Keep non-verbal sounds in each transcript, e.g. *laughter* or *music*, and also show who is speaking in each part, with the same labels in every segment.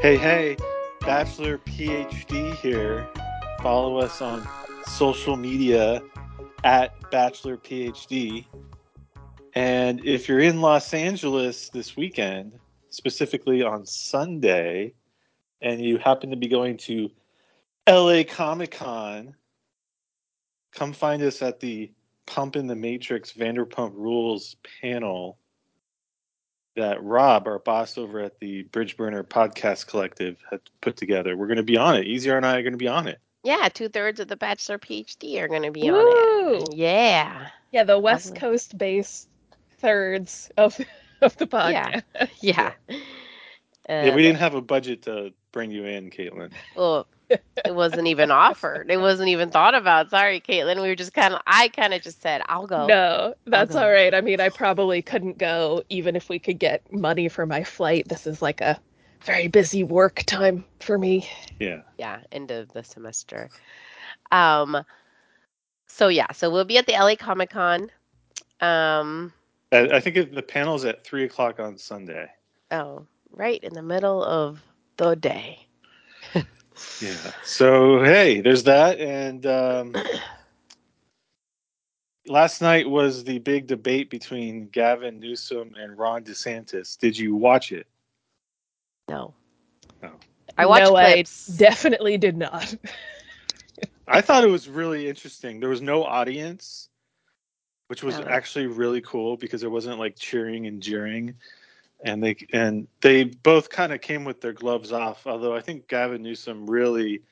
Speaker 1: Hey, hey, Bachelor PhD here. Follow us on social media at Bachelor PhD. And if you're in Los Angeles this weekend, specifically on Sunday, and you happen to be going to LA Comic Con, come find us at the Pump in the Matrix Vanderpump Rules panel that Rob, our boss over at the Bridge Burner Podcast Collective, had put together. We're going to be on it. Easier and I are going to be on it.
Speaker 2: Yeah, two thirds of the Bachelor PhD are going to be
Speaker 3: Woo!
Speaker 2: on it. Yeah.
Speaker 3: Yeah, the West
Speaker 2: Lovely.
Speaker 3: Coast based thirds of *laughs* of the podcast.
Speaker 2: Yeah. Yeah.
Speaker 1: yeah,
Speaker 2: Uh,
Speaker 1: we didn't have a budget to bring you in, Caitlin.
Speaker 2: Well, it wasn't even offered. It wasn't even thought about. Sorry, Caitlin. We were just kind of. I kind of just said, "I'll go."
Speaker 3: No, that's
Speaker 2: go.
Speaker 3: all right. I mean, I probably couldn't go even if we could get money for my flight. This is like a very busy work time for me.
Speaker 1: Yeah.
Speaker 2: Yeah, end of the semester. Um. So yeah, so we'll be at the LA Comic Con. Um.
Speaker 1: I, I think it, the panel's at 3 o'clock on Sunday.
Speaker 2: Oh, right in the middle of the day. *laughs*
Speaker 1: Yeah. So, hey, there's that. And um, *clears throat* last night was the big debate between Gavin Newsom and Ron DeSantis. Did you watch it?
Speaker 2: No.
Speaker 1: No.
Speaker 2: I watched
Speaker 3: no,
Speaker 2: clips.
Speaker 3: I definitely did not. *laughs*
Speaker 1: I thought it was really interesting. There was no audience, which was
Speaker 2: Oh.
Speaker 1: actually really cool because there wasn't like cheering and jeering. And they and they both kind of came with their gloves off. Although I think Gavin Newsom really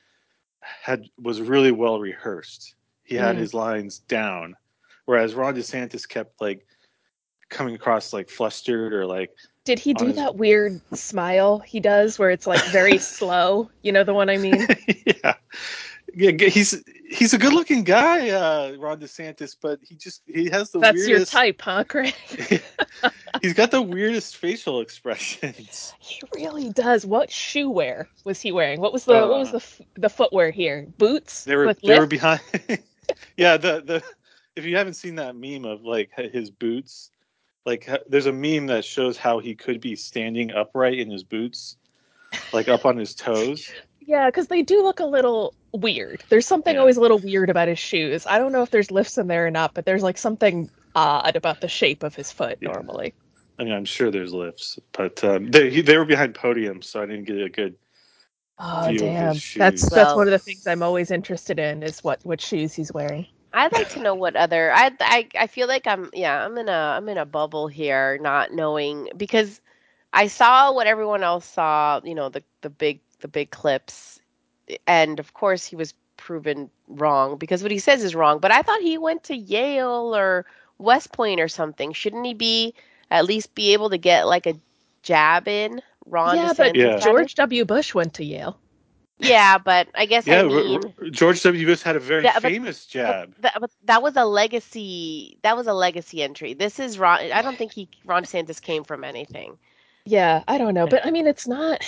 Speaker 1: had was really well rehearsed. He had
Speaker 3: Mm.
Speaker 1: his lines down, whereas Ron DeSantis kept like coming across like flustered or like
Speaker 3: Did he do
Speaker 1: Honest-
Speaker 3: that weird smile he does where it's like very *laughs* slow? You know the one I mean? *laughs*
Speaker 1: yeah. Yeah, he's he's a good-looking guy, uh, Ron DeSantis, but he just he has the
Speaker 3: That's your type, huh, Craig? *laughs*
Speaker 1: he's got the weirdest facial expressions. *laughs*
Speaker 3: He really does. What shoe wear was he wearing? What was the what was
Speaker 1: Uh,
Speaker 3: the the footwear here? Boots
Speaker 1: They were they were behind. *laughs* yeah, the the if you haven't seen that meme of like his boots, like there's a meme that shows how he could be standing upright in his boots, like up on his toes.
Speaker 3: Yeah, because they do look a little weird. There's something
Speaker 1: Yeah.
Speaker 3: always a little weird about his shoes. I don't know if there's lifts in there or not, but there's like something odd about the shape of his foot
Speaker 1: Yeah.
Speaker 3: normally.
Speaker 1: I mean, I'm sure there's lifts, but um, they they were behind podiums, so I didn't get a good.
Speaker 3: Oh
Speaker 1: View of his
Speaker 3: damn. That's
Speaker 1: shoes.
Speaker 3: that's
Speaker 2: Well-
Speaker 3: one of the things I'm always interested in is what what shoes he's wearing.
Speaker 2: I'd like to know what other I, I I feel like I'm yeah I'm in a I'm in a bubble here not knowing because I saw what everyone else saw you know the the big the big clips and of course he was proven wrong because what he says is wrong but I thought he went to Yale or West Point or something shouldn't he be at least be able to get like a jab in Ron
Speaker 3: yeah, but
Speaker 1: Yeah.
Speaker 3: George W. Bush went to Yale.
Speaker 2: yeah but I guess
Speaker 1: Yeah,
Speaker 2: I
Speaker 1: R-
Speaker 2: mean
Speaker 1: R- George W. Bush had a very
Speaker 2: Yeah, but-
Speaker 1: famous
Speaker 2: But
Speaker 1: jab.
Speaker 2: that, but that was a legacy. That was a legacy entry. This is Ron. I don't think he Ron DeSantis came from anything.
Speaker 3: Yeah, I don't know, but I mean, it's not.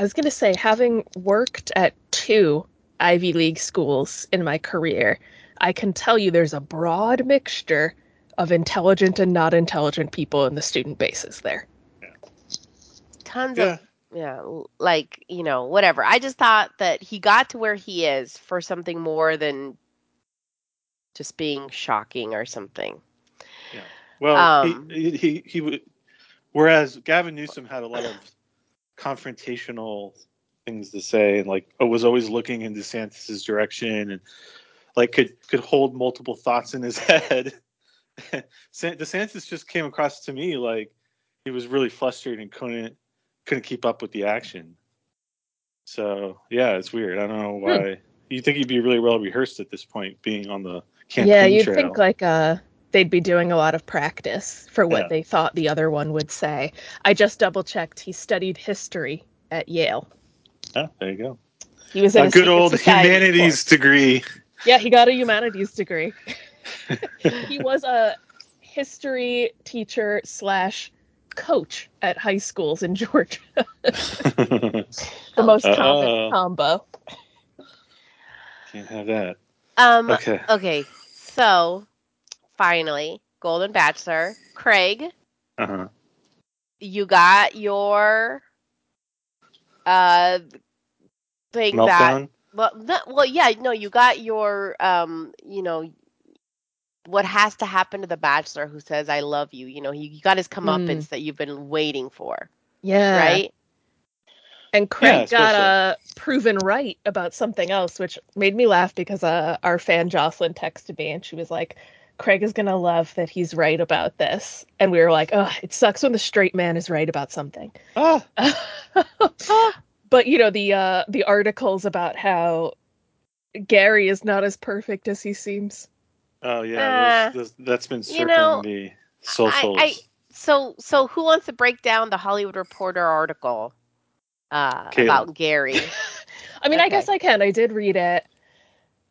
Speaker 3: I was gonna say, having worked at two Ivy League schools in my career, I can tell you there's a broad mixture of intelligent and not intelligent people in the student bases there.
Speaker 2: Tons
Speaker 1: Yeah,
Speaker 2: of yeah, like you know, whatever. I just thought that he got to where he is for something more than just being shocking or something. Yeah.
Speaker 1: Well,
Speaker 2: um,
Speaker 1: he, he he he would. Whereas Gavin Newsom had a lot of confrontational things to say, and like was always looking in DeSantis's direction, and like could could hold multiple thoughts in his *laughs* head. San- DeSantis just came across to me like he was really flustered and couldn't couldn't keep up with the action. So yeah, it's weird. I don't know why. You think he'd be really well rehearsed at this point, being on the campaign
Speaker 3: yeah, you'd
Speaker 1: trail.
Speaker 3: think like uh they'd be doing a lot of practice for what
Speaker 1: Yeah.
Speaker 3: they thought the other one would say. I just double checked. He studied history at Yale.
Speaker 1: Oh, there you go.
Speaker 3: He was
Speaker 1: A
Speaker 3: a
Speaker 1: good old humanities
Speaker 3: course.
Speaker 1: degree.
Speaker 3: Yeah, he got a humanities degree. *laughs* he was a history teacher slash coach at high schools in *laughs* Georgia. *laughs* the most
Speaker 1: Uh-oh.
Speaker 3: common combo.
Speaker 1: Can't have that.
Speaker 2: Um.
Speaker 1: Okay.
Speaker 2: Okay. So, finally, Golden Bachelor, Craig,
Speaker 1: Uh huh.
Speaker 2: you got your uh thing that well no, well yeah no you got your um you know what has to happen to the bachelor who says I love you you know he, he got his comeuppance that you've been waiting for
Speaker 3: Yeah.
Speaker 2: right
Speaker 3: And Craig
Speaker 1: Yeah,
Speaker 3: got uh, proven right about something else, which made me laugh because uh, our fan Jocelyn texted me and she was like, Craig is going to love that he's right about this. And we were like, oh, it sucks when the straight man is right about something. *laughs*
Speaker 1: Ah,
Speaker 3: but, you know, the uh, the articles about how Gary is not as perfect as he seems.
Speaker 1: oh yeah,
Speaker 2: Uh,
Speaker 1: those- those- that's been
Speaker 2: you know,
Speaker 1: the socials.
Speaker 2: I, so so who wants to break down the Hollywood Reporter article uh
Speaker 1: Caleb.
Speaker 2: about Gary *laughs*
Speaker 3: I mean, I guess I can. I did read it.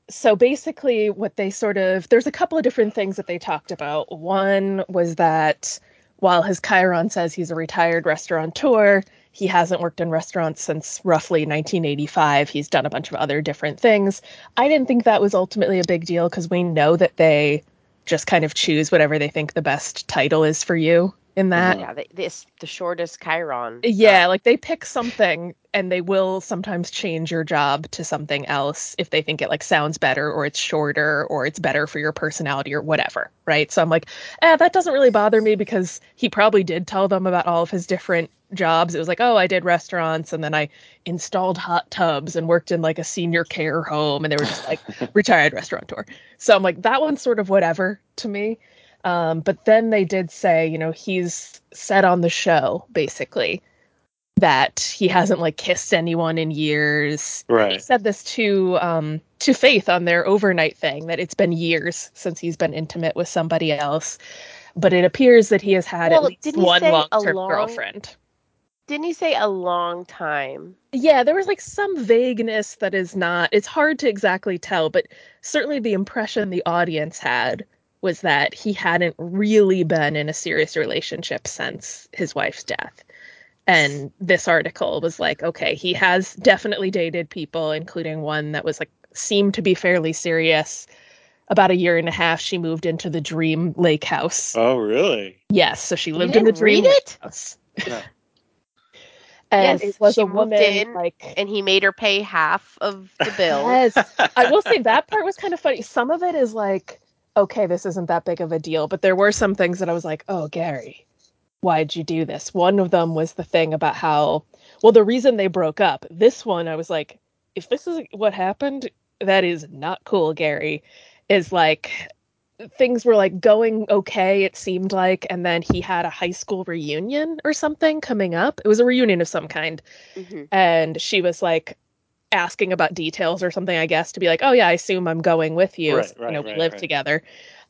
Speaker 3: So basically, what they sort of there's a couple of different things that they talked about. One was that while his Chiron says he's a retired restaurateur, he hasn't worked in restaurants since roughly 1985. He's done a bunch of other different things. I didn't think that was ultimately a big deal because we know that they just kind of choose whatever they think the best title is for you in that.
Speaker 2: Yeah they, this the shortest Chiron uh, uh,
Speaker 3: Yeah, like they pick something and they will sometimes change your job to something else if they think it like sounds better or it's shorter or it's better for your personality or whatever, right? So I'm like, eh, that doesn't really bother me because he probably did tell them about all of his different jobs. It was like, oh, I did restaurants and then I installed hot tubs and worked in like a senior care home and they were just like *laughs* retired restaurateur. So I'm like, that one's sort of whatever to me. Um, but then they did say, you know, he's said on the show basically that he hasn't like kissed anyone in years.
Speaker 1: Right.
Speaker 3: He said this to um to Faith on their overnight thing that it's been years since he's been intimate with somebody else. But it appears that he has had
Speaker 2: Well,
Speaker 3: at least
Speaker 2: didn't
Speaker 3: one
Speaker 2: a
Speaker 3: long-term
Speaker 2: long-
Speaker 3: girlfriend.
Speaker 2: didn't he say a long time
Speaker 3: Yeah, there was like some vagueness that is not, it's hard to exactly tell, but certainly the impression the audience had was that he hadn't really been in a serious relationship since his wife's death. And this article was like, okay, he has definitely dated people, including one that was like, seemed to be fairly serious. About a year and a half, she moved into the Dream Lake House.
Speaker 1: Oh really?
Speaker 3: Yes, so she
Speaker 2: You
Speaker 3: lived in the Dream
Speaker 2: read
Speaker 3: Lake? House.
Speaker 1: No. *laughs*
Speaker 3: And
Speaker 2: Yes,
Speaker 3: it was
Speaker 2: she
Speaker 3: a woman
Speaker 2: in
Speaker 3: like
Speaker 2: and he made her pay half of the *laughs* bill
Speaker 3: Yes. I will say *laughs* that part was kind of funny. Some of it is like, okay, this isn't that big of a deal, but there were some things that I was like, oh, Gary, why'd you do this? One of them was the thing about how, well, the reason they broke up. This one, I was like, if this is what happened, that is not cool, Gary. Is like, things were like going okay, it seemed like, and then he had a high school reunion or something coming up. It was a reunion of some kind
Speaker 2: Mhm.
Speaker 3: and she was like asking about details or something i guess to be like oh yeah i assume i'm going with you
Speaker 1: Right, right,
Speaker 3: you know we
Speaker 1: right,
Speaker 3: live together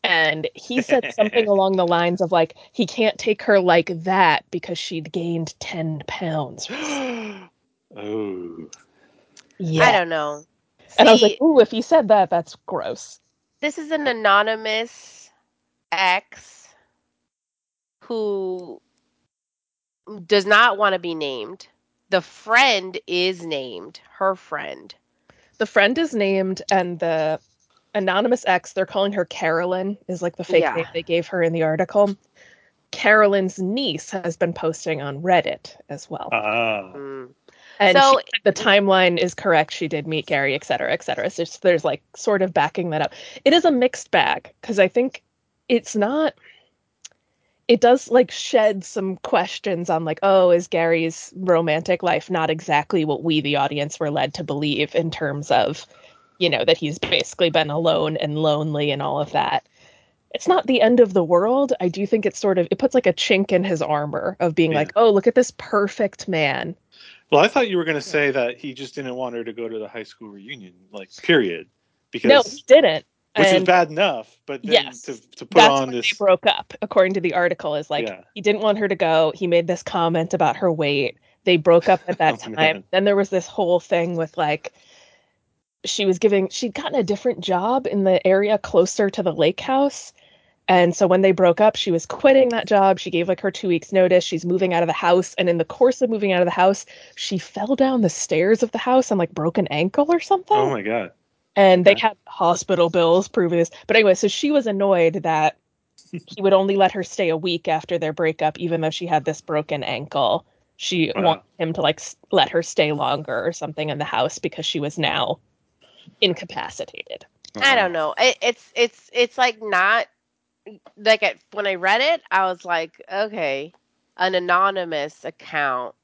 Speaker 3: and he *laughs* said something along the lines of like he can't take her like that because she'd gained 10 pounds *gasps*
Speaker 1: oh.
Speaker 3: yeah
Speaker 2: I don't know.
Speaker 3: and i was like ooh if he said that that's gross
Speaker 2: this is an anonymous ex who does not want to be named. The friend is named, her friend.
Speaker 3: the friend is named and the anonymous X, they're calling her carolyn is like the fake
Speaker 2: Yeah.
Speaker 3: name they gave her in the article carolyn's niece has been posting on reddit as well
Speaker 1: Ah.
Speaker 2: Mm.
Speaker 3: And
Speaker 2: So-
Speaker 3: she, the timeline is correct. She did meet Gary, et cetera, et cetera. So it's- there's like sort of backing that up. It is a mixed bag because I think it's not. It does like shed some questions on like, oh, is Gary's romantic life not exactly what we, the audience, were led to believe in terms of, you know, that he's basically been alone and lonely and all of that. It's not the end of the world. I do think it's sort of it puts like a chink in his armor of being
Speaker 1: Yeah.
Speaker 3: like, oh, look at this perfect man.
Speaker 1: Well, I thought you were going to say that he just didn't want her to go to the high school reunion, like period, because
Speaker 3: No, he didn't.
Speaker 1: which is bad enough. But then
Speaker 3: Yes.
Speaker 1: to to put
Speaker 3: that's
Speaker 1: on this,
Speaker 3: they broke up, according to the article. Is like
Speaker 1: Yeah.
Speaker 3: he didn't want her to go. He made this comment about her weight. They broke up at *laughs* oh, that
Speaker 1: Oh,
Speaker 3: time.
Speaker 1: man.
Speaker 3: Then there was this whole thing with like she was giving she'd gotten a different job in the area closer to the lake house. And so when they broke up, she was quitting that job. She gave like her two weeks notice. She's moving out of the house. And in the course of moving out of the house, she fell down the stairs of the house and like broke an ankle or something
Speaker 1: oh my god,
Speaker 3: and they had hospital bills proving this. But anyway, so she was annoyed that *laughs* he would only let her stay a week after their breakup, even though she had this broken ankle. She
Speaker 1: Wow.
Speaker 3: wanted him to like let her stay longer or something in the house because she was now incapacitated.
Speaker 2: I don't uh-huh. know. It, it's it's it's like not like at, when I read it, I was like, okay, an anonymous account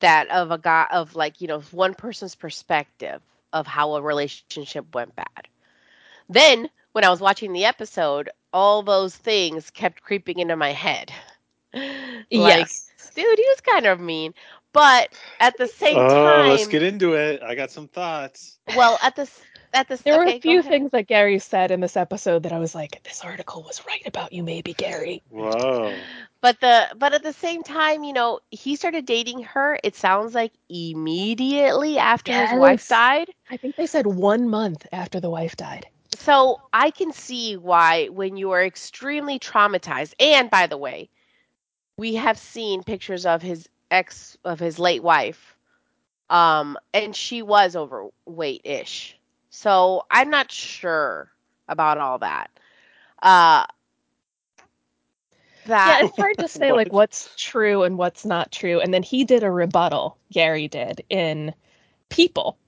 Speaker 2: that of a guy of like you know one person's perspective of how a relationship went bad. Then when I was watching the episode, all those things kept creeping into my head. *laughs* like,
Speaker 3: yes.
Speaker 2: dude, he was kind of mean, but at the same
Speaker 1: Oh,
Speaker 2: time,
Speaker 1: let's get into it. I got some thoughts.
Speaker 2: well, at the s- at the s-
Speaker 3: There were a few things that Gary said in this episode that I was like, this article was right about you, maybe, Gary.
Speaker 1: Whoa.
Speaker 2: But the but at the same time, you know, he started dating her. It sounds like immediately after his wife died.
Speaker 3: I think they said one month after the wife died.
Speaker 2: So I can see why when you are extremely traumatized. And by the way, we have seen pictures of his ex of his late wife. Um and she was overweight-ish. So I'm not sure about all that. Uh that
Speaker 3: Yeah, it's hard to *laughs* say like what's true and what's not true. And then he did a rebuttal, Gary did, in People.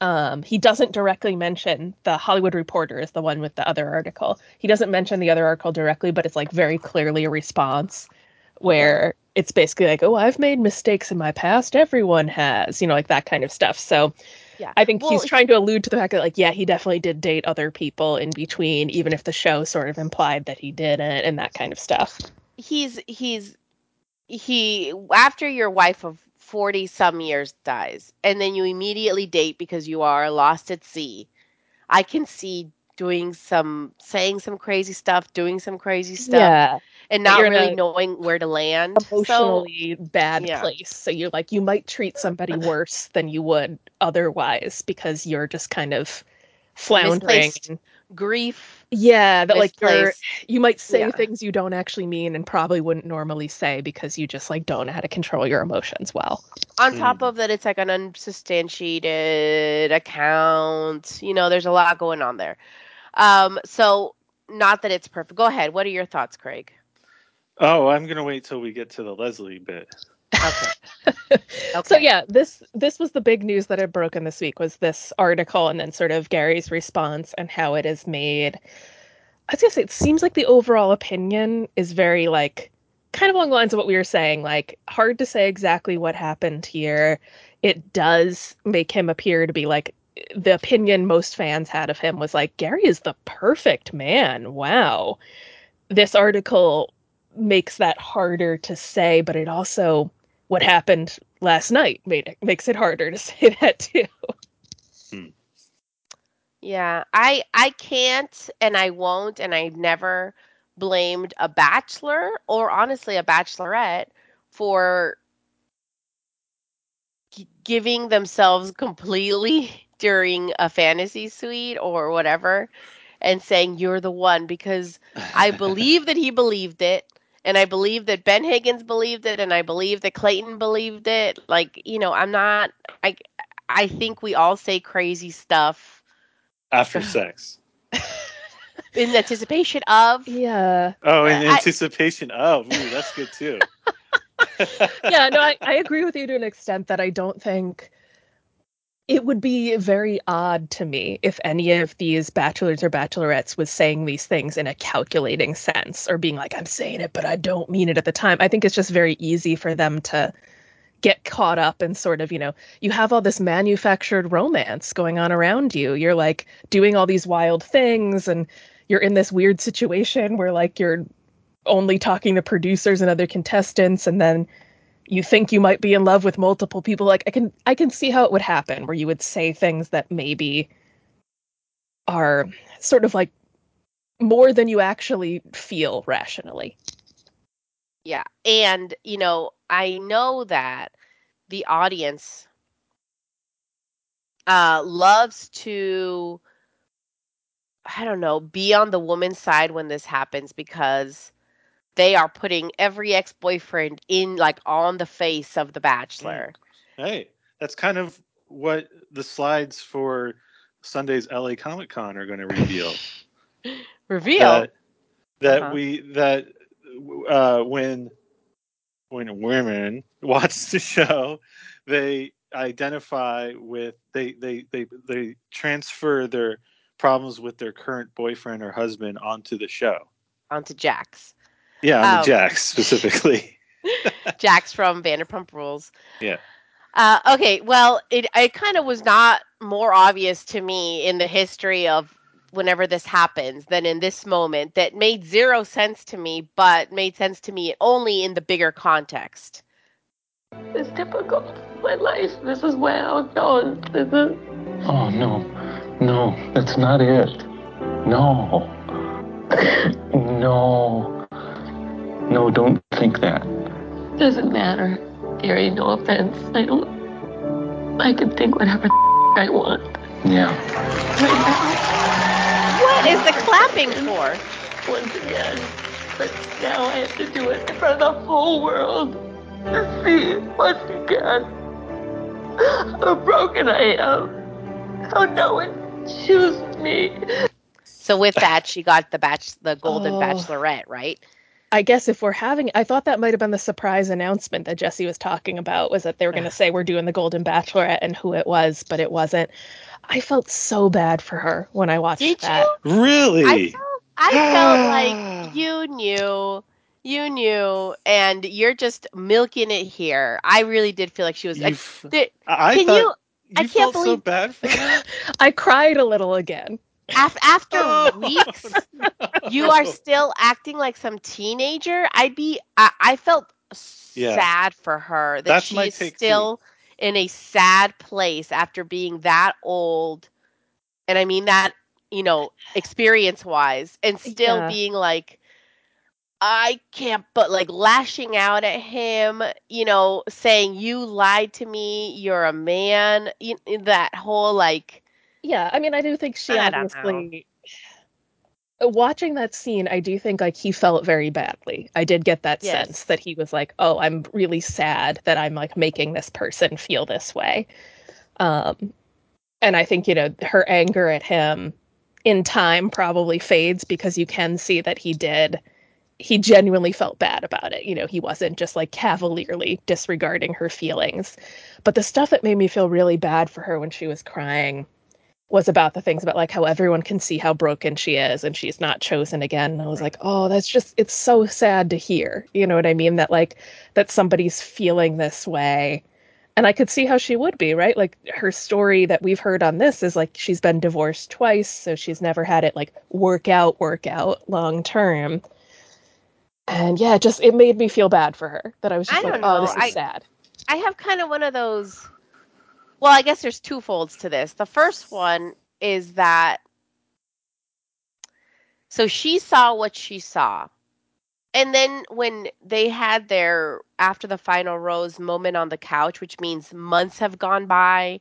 Speaker 3: Um, he doesn't directly mention the Hollywood Reporter is the one with the other article. He doesn't mention the other article directly, but it's like very clearly a response where it's basically like, "Oh, I've made mistakes in my past. Everyone has," you know, like that kind of stuff. So
Speaker 2: yeah.
Speaker 3: I think
Speaker 2: Well,
Speaker 3: he's trying to allude to the fact that, like, yeah, he definitely did date other people in between, even if the show sort of implied that he didn't, and that kind of stuff.
Speaker 2: he's he's he after your wife of 40 some years dies and then you immediately date because you are lost at sea i can see doing some saying some crazy stuff doing some crazy stuff
Speaker 3: Yeah,
Speaker 2: and not
Speaker 3: you're
Speaker 2: really knowing where to land so
Speaker 3: emotionally bad
Speaker 2: yeah.
Speaker 3: place. So you're like, you might treat somebody *laughs* worse than you would otherwise because you're just kind of floundering.
Speaker 2: Misplaced. grief
Speaker 3: Yeah, that like you're you might say
Speaker 2: Yeah.
Speaker 3: things you don't actually mean and probably wouldn't normally say because you just like don't know how to control your emotions well.
Speaker 2: on top
Speaker 1: Mm.
Speaker 2: of that it's like an unsubstantiated account you know there's a lot going on there um so not that it's perfect go ahead what are your thoughts craig
Speaker 1: Oh, I'm gonna wait till we get to the Leslie bit. *laughs*
Speaker 2: okay
Speaker 3: So yeah, this this was the big news that had broken this week was this article and then sort of Gary's response and how it is made. I was gonna say it seems like the overall opinion is very like kind of along the lines of what we were saying, like hard to say exactly what happened here. It does make him appear to be like the opinion most fans had of him was like Gary is the perfect man. Wow. This article makes that harder to say, but it also what happened last night made it makes it harder to *laughs* say that too. Hmm.
Speaker 2: Yeah, I I can't and I won't and I've never blamed a bachelor or honestly a bachelorette for g- giving themselves completely *laughs* during a fantasy suite or whatever and saying you're the one because I believe that he believed it and I believe that Ben Higgins believed it and I believe that Clayton believed it. Like, you know, I'm not I I think we all say crazy stuff
Speaker 1: after *laughs* sex.
Speaker 2: in anticipation of
Speaker 3: Yeah.
Speaker 1: Oh, in
Speaker 2: I- *laughs*
Speaker 1: anticipation of. Ooh, that's good too. *laughs*
Speaker 3: Yeah, no, I, I agree with you to an extent that I don't think it would be very odd to me if any of these bachelors or bachelorettes was saying these things in a calculating sense or being like, I'm saying it, but I don't mean it at the time. I think it's just very easy for them to get caught up and sort of, you know, you have all this manufactured romance going on around you. You're like doing all these wild things and you're in this weird situation where like you're only talking to producers and other contestants and then you think you might be in love with multiple people like i can i can see how it would happen where you would say things that maybe are sort of like more than you actually feel rationally
Speaker 2: Yeah. And, you know, I know that the audience uh loves to I don't know, be on the woman's side when this happens because they are putting every ex-boyfriend in like on the face of the bachelor.
Speaker 1: hey, that's kind of what the slides for Sunday's LA Comic Con are going to reveal. *laughs*
Speaker 2: Reveal.
Speaker 1: that that
Speaker 2: Uh-huh.
Speaker 1: we that uh, when when women *laughs* watch the show, they identify with they they they they transfer their problems with their current boyfriend or husband onto the show.
Speaker 2: Onto Jax.
Speaker 1: Yeah, on
Speaker 2: Um,
Speaker 1: Jax specifically. *laughs* *laughs*
Speaker 2: Jax from Vanderpump Rules.
Speaker 1: Yeah.
Speaker 2: Uh, okay, well, it it kind of was not more obvious to me in the history of whenever this happens than in this moment that made zero sense to me, but made sense to me only in the bigger context.
Speaker 4: It's difficult. My life. This is where I was going. This is.
Speaker 5: Oh, no. No, that's not it. No. *laughs* No. No, don't think that.
Speaker 4: Doesn't matter. Gary, no offense. I don't. I can think whatever I want.
Speaker 5: Yeah.
Speaker 4: Right now,
Speaker 2: What is the clapping for?
Speaker 4: once again. But now I have to do it in front of the whole world. To see once again how broken I am. How no one chooses me.
Speaker 2: So with that, she got the batch, the Golden
Speaker 3: Oh.
Speaker 2: Bachelorette, right?
Speaker 3: I guess if we're having, I thought that might have been the surprise announcement that Jesse was talking about was that they were going to say we're doing the Golden Bachelorette and who it was, but it wasn't. I felt so bad for her when I watched
Speaker 2: Did
Speaker 3: that.
Speaker 2: you?
Speaker 1: really?
Speaker 2: I felt, I felt like *sighs* you knew, you knew, and you're just milking it here. I really did feel like she was
Speaker 1: You
Speaker 2: like,
Speaker 1: f-
Speaker 2: did,
Speaker 1: I
Speaker 2: can
Speaker 1: thought
Speaker 2: you? I can't
Speaker 1: felt so
Speaker 2: believe-
Speaker 1: bad for her. *laughs*
Speaker 3: I cried a little again.
Speaker 2: Af- after
Speaker 1: Oh,
Speaker 2: weeks, *laughs*
Speaker 1: no.
Speaker 2: you are still acting like some teenager. I'd be, I, I felt
Speaker 1: Yeah.
Speaker 2: sad for her that
Speaker 1: That's
Speaker 2: she
Speaker 1: my
Speaker 2: is
Speaker 1: too.
Speaker 2: still in a sad place after being that old, and I mean that, you know, experience wise, and still
Speaker 3: Yeah.
Speaker 2: being like. I can't, but like lashing out at him, you know, saying you lied to me, you're a man, you, that whole like,
Speaker 3: Yeah, I mean, I do think she
Speaker 2: I
Speaker 3: obviously. *sighs* Watching that scene, I do think like he felt very badly. I did get that
Speaker 2: Yes.
Speaker 3: sense that he was like, "Oh, I'm really sad that I'm like making this person feel this way." Um, and I think you know her anger at him in time probably fades because you can see that he did. He genuinely felt bad about it. You know, he wasn't just like cavalierly disregarding her feelings. But the stuff that made me feel really bad for her when she was crying was about the things about like how everyone can see how broken she is and she's not chosen again. And I was like, oh, that's just it's so sad to hear. You know what I mean? That like that somebody's feeling this way. And I could see how she would be, right? Like her story that we've heard on this is like she's been divorced twice, so she's never had it like work out, work out long term. And yeah, it just it made me feel bad for her that I was just
Speaker 2: I
Speaker 3: like, oh, this is
Speaker 2: I-
Speaker 3: sad.
Speaker 2: I have kind of one of those. Well, I guess there's two folds to this. The first one is that. So she saw what she saw. And then when they had their after the final rose moment on the couch, which means months have gone by,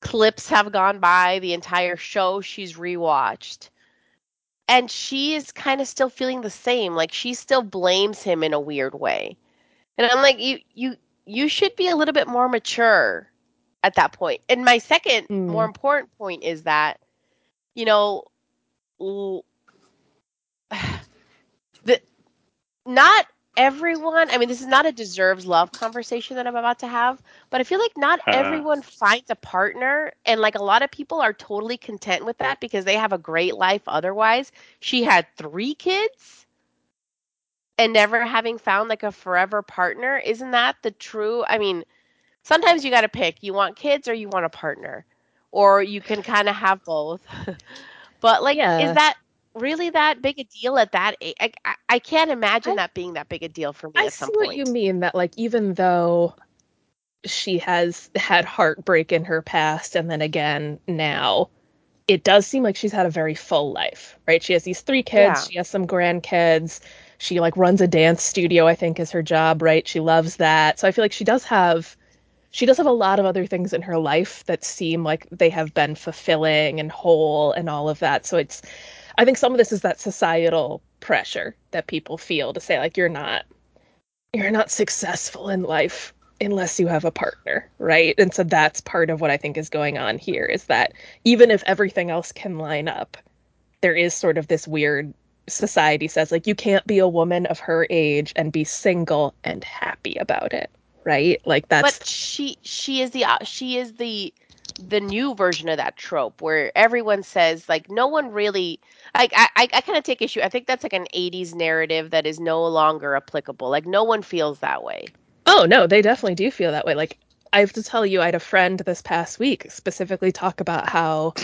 Speaker 2: clips have gone by, the entire show she's rewatched. And she is kind of still feeling the same. Like she still blames him in a weird way. And I'm like, you you you should be a little bit more mature at that point. And my second
Speaker 3: Mm.
Speaker 2: more important point is that, you know, *sighs* the not everyone. I mean, this is not a deserves love conversation that I'm about to have, but I feel like not everyone finds a partner, and like a lot of people are totally content with that because they have a great life. Otherwise, she had three kids and never having found like a forever partner. Isn't that the true? I mean, sometimes you got to pick. You want kids or you want a partner, or you can kind of have both. *laughs* but like,
Speaker 3: Yeah.
Speaker 2: is that really that big a deal at that age? I, I, I can't imagine
Speaker 3: I-
Speaker 2: that being that big a deal for me
Speaker 3: I
Speaker 2: at some
Speaker 3: see
Speaker 2: point.
Speaker 3: what you mean that like even though she has had heartbreak in her past and then again now it does seem like she's had a very full life right she has these three kids
Speaker 2: Yeah.
Speaker 3: she has some grandkids she like runs a dance studio i think is her job right she loves that so i feel like she does have she does have a lot of other things in her life that seem like they have been fulfilling and whole and all of that so it's i think some of this is that societal pressure that people feel to say like you're not you're not successful in life unless you have a partner, right? And so that's part of what I think is going on here is that even if everything else can line up, there is sort of this weird society says like you can't be a woman of her age and be single and happy about it, right? Like that's
Speaker 2: but she she is the she is the the new version of that trope where everyone says like no one really like I I, I kind of take issue. I think that's like an 80s narrative that is no longer applicable. Like no one feels that way.
Speaker 3: Oh no, they definitely do feel that way. Like I have to tell you, I had a friend this past week specifically talk about how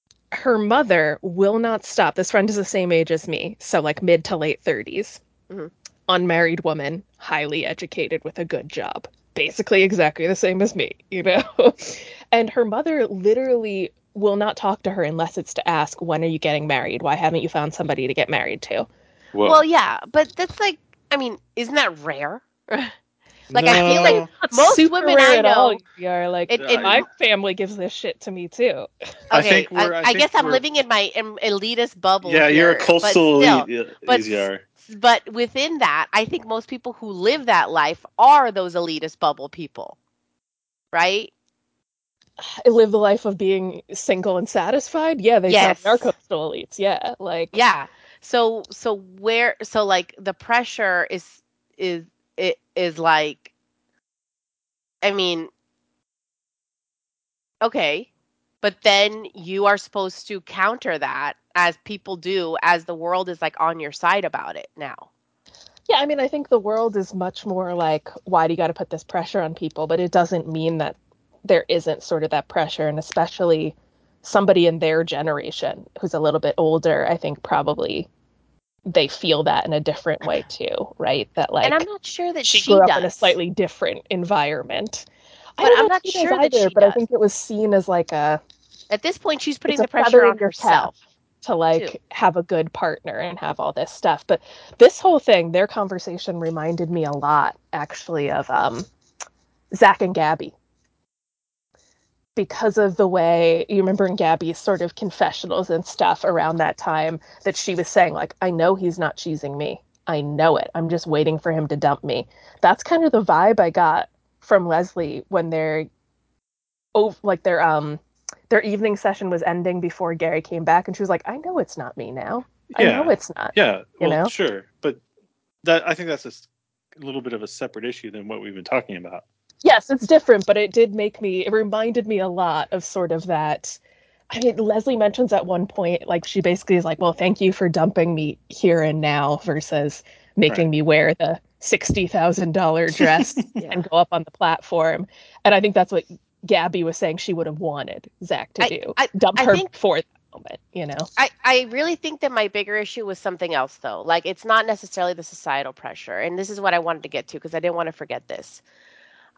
Speaker 3: *clears throat* her mother will not stop. This friend is the same age as me, so like mid to late 30s.
Speaker 2: Mhm.
Speaker 3: Unmarried woman, highly educated with a good job. Basically exactly the same as me, you know? *laughs* and her mother literally will not talk to her unless it's to ask, when are you getting married? Why haven't you found somebody to get married to?
Speaker 1: Whoa.
Speaker 2: Well, yeah, but that's like I mean, isn't that rare? *laughs* like, I feel like Most
Speaker 3: super
Speaker 2: women
Speaker 3: rare
Speaker 2: I know-
Speaker 3: are like
Speaker 2: It-
Speaker 1: it-
Speaker 3: my family gives this shit to me too.
Speaker 1: I think
Speaker 2: I,
Speaker 1: we're- I
Speaker 2: I
Speaker 1: think
Speaker 2: guess I'm living in my elitist bubble.
Speaker 1: yeah, you're a
Speaker 2: here, but
Speaker 1: coastal
Speaker 2: still,
Speaker 1: elite,
Speaker 2: but
Speaker 1: EZR.
Speaker 2: But within that, I think most people who live that life are those elitist bubble people, right?
Speaker 3: I *sighs* live the life of being single and satisfied. Yeah, they
Speaker 2: Yes.
Speaker 3: coastal elites. Yeah, like
Speaker 2: Yeah. So so where so like the pressure is is it is like I mean okay, but then you are supposed to counter that as people do as the world is like on your side about it now.
Speaker 3: Yeah, I mean, I think the world is much more like, why do you got to put this pressure on people? But it doesn't mean that there isn't sort of that pressure. And especially somebody in their generation who's a little bit older, I think probably they feel that in a different way too, right? That like
Speaker 2: and I'm not sure that
Speaker 3: she,
Speaker 2: she,
Speaker 3: grew
Speaker 2: does.
Speaker 3: up in a slightly different environment. I
Speaker 2: But I'm
Speaker 3: if
Speaker 2: not
Speaker 3: does
Speaker 2: sure that
Speaker 3: either,
Speaker 2: she
Speaker 3: but I think it was seen as like a
Speaker 2: At this point she's putting the pressure on herself.
Speaker 3: To like
Speaker 2: too.
Speaker 3: have a good partner and have all this stuff. But this whole thing, their conversation reminded me a lot actually of um Zach and Gabby. Because of the way you remember in Gabby's sort of confessionals and stuff around that time that she was saying, like, I know he's not choosing me. I know it. I'm just waiting for him to dump me. That's kind of the vibe I got from Leslie when they're oh like they're um their evening session was ending before Gary came back and she was like, I know it's not me now. I know it's not.
Speaker 1: Yeah,
Speaker 3: you
Speaker 1: well,
Speaker 3: know?
Speaker 1: sure, but that I think that's a little bit of a separate issue than what we've been talking about.
Speaker 3: Yes, it's different, but it did make me it reminded me a lot of sort of that I mean, Leslie mentions at one point, like she basically is like, "Well, thank you for dumping me here and now," versus making
Speaker 1: Right.
Speaker 3: me wear the sixty thousand dollar *laughs* dress
Speaker 2: Yeah.
Speaker 3: and go up on the platform. And I think that's what Gabby was saying she would have wanted Zach to
Speaker 2: I-
Speaker 3: do,
Speaker 2: I-
Speaker 3: dump
Speaker 2: I
Speaker 3: her
Speaker 2: think-
Speaker 3: for that moment. You know?
Speaker 2: I, I really think that my bigger issue was something else though. Like it's not necessarily the societal pressure. And this is what I wanted to get to because I didn't want to forget this.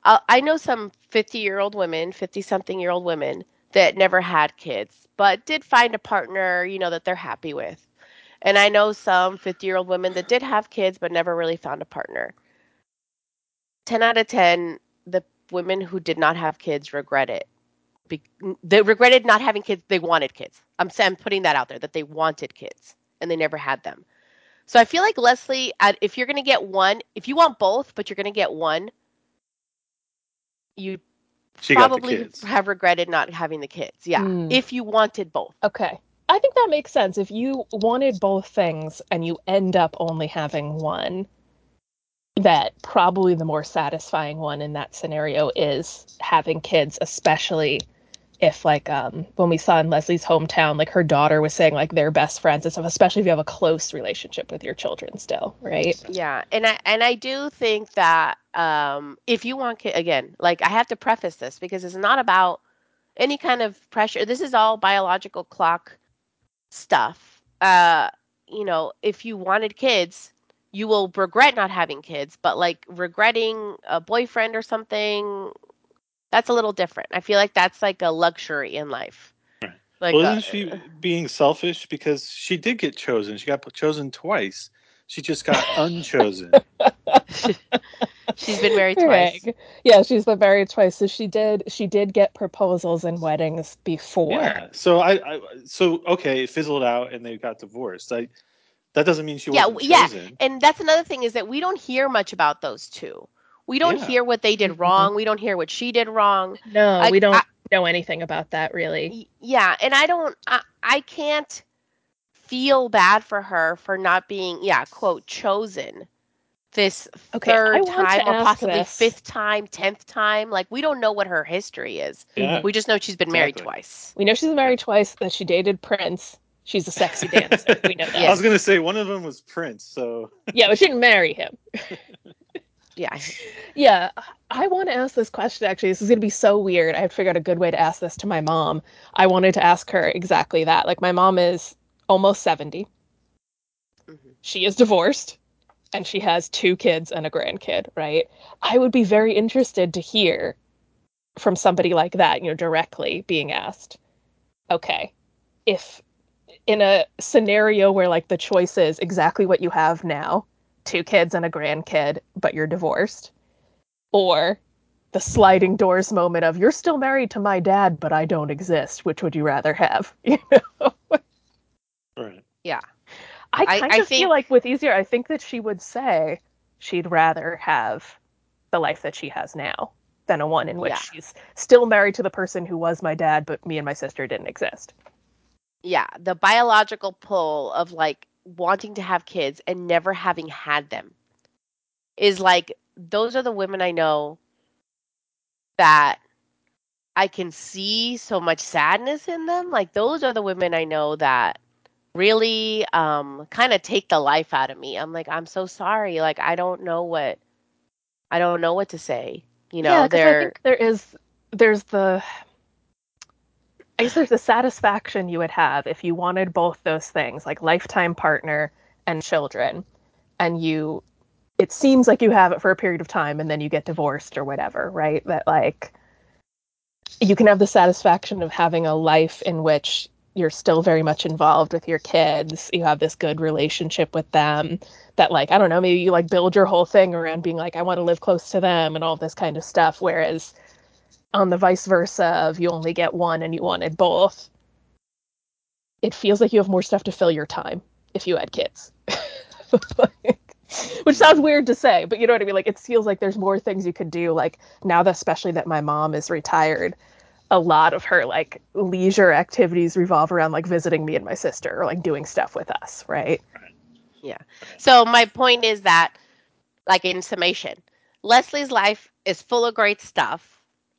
Speaker 2: Uh, I know some 50 year old women, 50 something year old women that never had kids, but did find a partner, you know, that they're happy with. And I know some 50 year old women that did have kids but never really found a partner. 10 out of 10, the women who did not have kids regret it. Be- they regretted not having kids. They wanted kids. I'm, I'm putting that out there that they wanted kids and they never had them. So I feel like Leslie, at- if you're going to get one, if you want both, but you're going to get one, you
Speaker 1: She
Speaker 2: probably have regretted not having the kids. Yeah.
Speaker 3: Mm.
Speaker 2: If you wanted both.
Speaker 3: Okay. I think that makes sense. If you wanted both things and you end up only having one, that probably the more satisfying one in that scenario is having kids, especially if like um when we saw in Leslie's hometown, like her daughter was saying like they're best friends and stuff, especially if you have a close relationship with your children still, right?
Speaker 2: Yeah, and I and I do think that um, if you want, ki- again, like I have to preface this because it's not about any kind of pressure. This is all biological clock stuff. Uh, you know, if you wanted kids, you will regret not having kids, but like regretting a boyfriend or something, that's a little different. I feel like that's like a luxury in life.
Speaker 1: Right.
Speaker 2: Like,
Speaker 1: well,
Speaker 2: uh,
Speaker 1: isn't she being selfish because she did get chosen? She got chosen twice. She just got unchosen. *laughs*
Speaker 2: she's been married twice.
Speaker 3: Greg. Yeah, she's been married twice, so she did she did get proposals and weddings before.
Speaker 1: yeah. So I, I, so okay, it fizzled out and they got divorced. I, that doesn't mean she
Speaker 2: Yeah,
Speaker 1: wasn't
Speaker 2: w- yeah.
Speaker 1: chosen.
Speaker 2: And that's another thing is that we don't hear much about those two. We don't
Speaker 1: Yeah.
Speaker 2: hear what they did
Speaker 3: Mhm.
Speaker 2: wrong. We don't hear what she did wrong.
Speaker 3: No,
Speaker 2: I-
Speaker 3: we don't
Speaker 2: I-
Speaker 3: know anything about that really.
Speaker 2: Yeah, and I don't I, I can't feel bad for her for not being, yeah, quote, chosen this
Speaker 3: Okay,
Speaker 2: third time or possibly
Speaker 3: this.
Speaker 2: fifth time, tenth time. Like we don't know what her history is.
Speaker 1: Yeah.
Speaker 2: We just know she's been married twice.
Speaker 3: We know she's married twice, that she dated Prince. She's a sexy dancer. We know *laughs* that.
Speaker 1: I was gonna say one of them was Prince, so *laughs*
Speaker 3: Yeah, but she didn't marry him.
Speaker 2: Yeah. *laughs*
Speaker 3: Yeah, I want to ask this question actually. This is going to be so weird. I have to figure out a good way to ask this to my mom. I wanted to ask her exactly that. Like, my mom is almost 70.
Speaker 2: Mhm.
Speaker 3: She is divorced and she has two kids and a grandkid, right? I would be very interested to hear from somebody like that, you know, directly being asked, okay, if in a scenario where like the choice is exactly what you have now, two kids and a grandkid, but you're divorced, or the sliding doors moment of you're still married to my dad, but I don't exist. Which would you rather have? *laughs* You know,
Speaker 1: right.
Speaker 2: Yeah.
Speaker 3: I
Speaker 2: I-
Speaker 3: kind
Speaker 2: I
Speaker 3: of
Speaker 2: think-
Speaker 3: feel like with easier, I think that she would say she'd rather have the life that she has now than a one in which
Speaker 2: Yeah.
Speaker 3: she's still married to the person who was my dad, but me and my sister didn't exist.
Speaker 2: Yeah. The biological pull of like wanting to have kids and never having had them is like those are the women I know that I can see so much sadness in them. Like those are the women I know that really um kind of take the life out of me. I'm like I'm so sorry. Like I don't know what I don't know what to say. You know,
Speaker 3: yeah, 'cause I think there is there's the I guess there's the satisfaction you would have if you wanted both those things, like lifetime partner and children, and you it seems like you have it for a period of time and then you get divorced or whatever, right? That like you can have the satisfaction of having a life in which you're still very much involved with your kids. You have this good relationship with them that like, I don't know, maybe you like build your whole thing around being like I want to live close to them and all this kind of stuff whereas on the vice versa of you only get one and you wanted both. It feels like you have more stuff to fill your time if you had kids. *laughs* Like, which sounds weird to say but you know what i mean? Like it feels like there's more things you could do like now that especially that my mom is retired a lot of her like leisure activities revolve around like visiting me and my sister or like doing stuff with us right? Yeah.
Speaker 2: So my point is that, like in summation, Leslie's life is full of great stuff.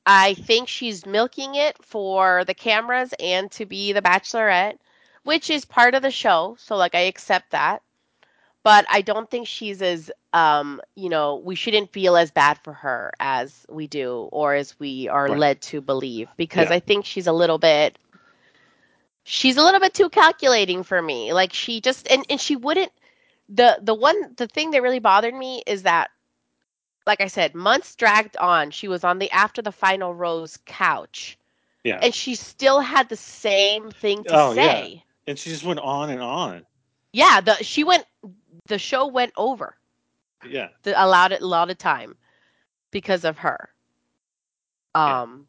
Speaker 2: I think she's milking it for the cameras and to be the bachelorette, which is part of the show. So like I accept that. But I don't think she's as um, you know, we shouldn't feel as bad for her as we do or as we are
Speaker 1: Right.
Speaker 2: led to believe because
Speaker 1: Yeah.
Speaker 2: I think she's a little bit she's a little bit too calculating for me. Like she just and, and she wouldn't the the one the thing that really bothered me is that like I said, months dragged on. She was on the after the final rose couch
Speaker 1: Yeah.
Speaker 2: and she still had the same thing to
Speaker 1: Oh, yeah.
Speaker 2: say.
Speaker 1: and she just went on and on.
Speaker 2: Yeah, the she went the show went over.
Speaker 1: Yeah.
Speaker 2: The allowed it a lot of time because of her.
Speaker 1: Yeah.
Speaker 2: Um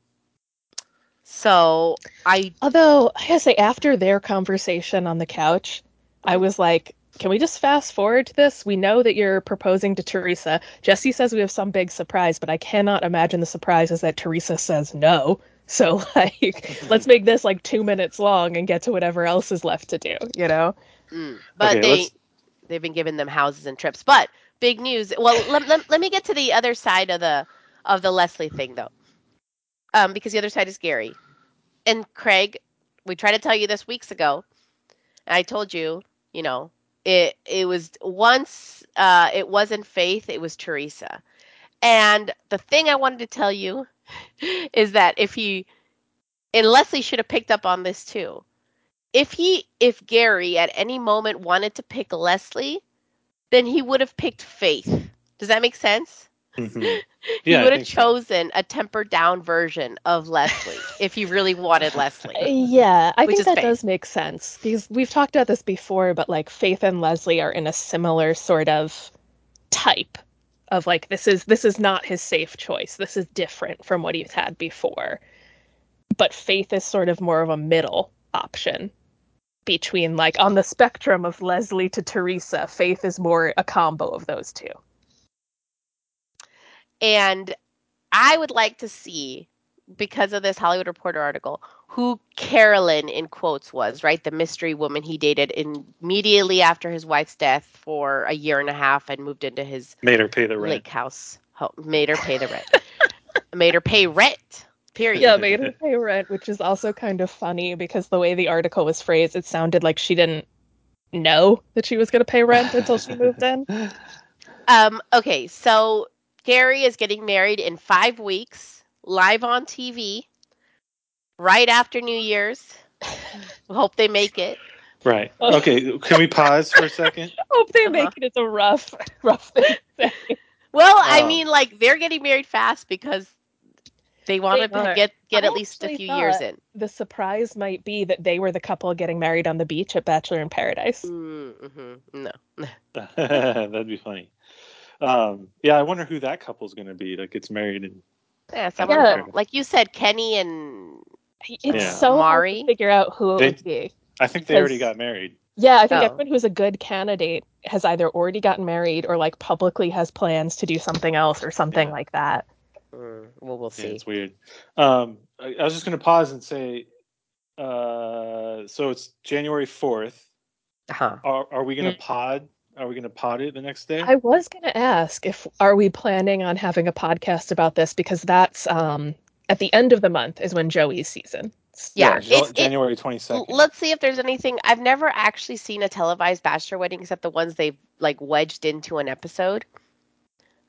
Speaker 2: so I
Speaker 3: Although I gotta say, after their conversation on the couch, I was like, "Can we just fast forward to this? We know that you're proposing to Theresa. Jesse says we have some big surprise, but I cannot imagine the surprise is that Theresa says no. So *laughs* like, let's make this like two minutes long and get to whatever else is left to do. You know?
Speaker 2: Mm, but
Speaker 1: Okay,
Speaker 2: they
Speaker 1: let's-
Speaker 2: they've been giving them houses and trips. But big news. Well, let, let, let me get to the other side of the of the Leslie thing though, um, because the other side is Gary and Craig. We tried to tell you this weeks ago, and I told you, you know, it it was once uh, it wasn't Faith, it was Theresa. And the thing I wanted to tell you *laughs* is that if he and Leslie should have picked up on this too if he if Gary at any moment wanted to pick Leslie, then he would have picked Faith. Does that make sense? *laughs*
Speaker 1: Mhm.
Speaker 2: He
Speaker 1: Yeah, I
Speaker 2: would have
Speaker 1: think so.
Speaker 2: chosen a tempered down version of Leslie if he really wanted Leslie.
Speaker 3: Yeah, I think that
Speaker 2: Faith.
Speaker 3: does make sense because we've talked about this before, but like Faith and Leslie are in a similar sort of type of like this is this is not his safe choice. This is different from what he's had before. But Faith is sort of more of a middle option between like on the spectrum of Leslie to Theresa, Faith is more a combo of those two.
Speaker 2: And I would like to see, because of this Hollywood Reporter article, who Carolyn in quotes was, right? The mystery woman he dated immediately after his wife's death for a year and a half and moved into his
Speaker 1: Made her pay the rent.
Speaker 2: lake house. Ho- made her pay the rent. *laughs* made her pay rent. Period.
Speaker 3: Yeah, made her pay rent, which is also kind of funny because the way the article was phrased, it sounded like she didn't know that she was going to pay rent until she moved in. *laughs*
Speaker 2: Um, okay, so Gary is getting married in five weeks, live on TV, right after New Year's. *laughs* Hope they make it.
Speaker 1: Right. Okay. Can we pause for a second? *laughs*
Speaker 3: Hope they
Speaker 2: Uh-huh.
Speaker 3: make it. It's a rough, *laughs* rough thing to say.
Speaker 2: Well, I
Speaker 1: Oh.
Speaker 2: mean, like they're getting married fast because they want
Speaker 3: They
Speaker 2: to get get
Speaker 3: I
Speaker 2: at least a few years in.
Speaker 3: The surprise might be that they were the couple getting married on the beach at Bachelor in Paradise.
Speaker 2: Mm-hmm. No,
Speaker 1: That'd be funny. Um, yeah, I wonder who that couple's going to be that gets married and
Speaker 2: yeah, someone
Speaker 3: Yeah.
Speaker 2: like you said, Kenny and
Speaker 3: It's
Speaker 1: Yeah.
Speaker 3: so hard to figure out who it
Speaker 1: They-
Speaker 3: would be.
Speaker 1: I think they already got married.
Speaker 3: Yeah, I think
Speaker 2: Oh.
Speaker 3: everyone who's a good candidate has either already gotten married or like publicly has plans to do something else or something
Speaker 1: Yeah.
Speaker 3: like that.
Speaker 2: Mm, well, we'll
Speaker 1: Yeah,
Speaker 2: see.
Speaker 1: it's weird. Um, I, I was just going to pause and say, uh, so it's January fourth.
Speaker 2: Uh-huh.
Speaker 1: Are, are we going to
Speaker 3: Mm.
Speaker 1: pod? Are we going to pod it the next day?
Speaker 3: I was going to ask if are we planning on having a podcast about this because that's um at the end of the month is when Joey's season.
Speaker 2: Yeah,
Speaker 1: Jan-
Speaker 2: it's- it-
Speaker 1: January twenty second.
Speaker 2: Let's see if there's anything. I've never actually seen a televised bachelor wedding except the ones they've like wedged into an episode.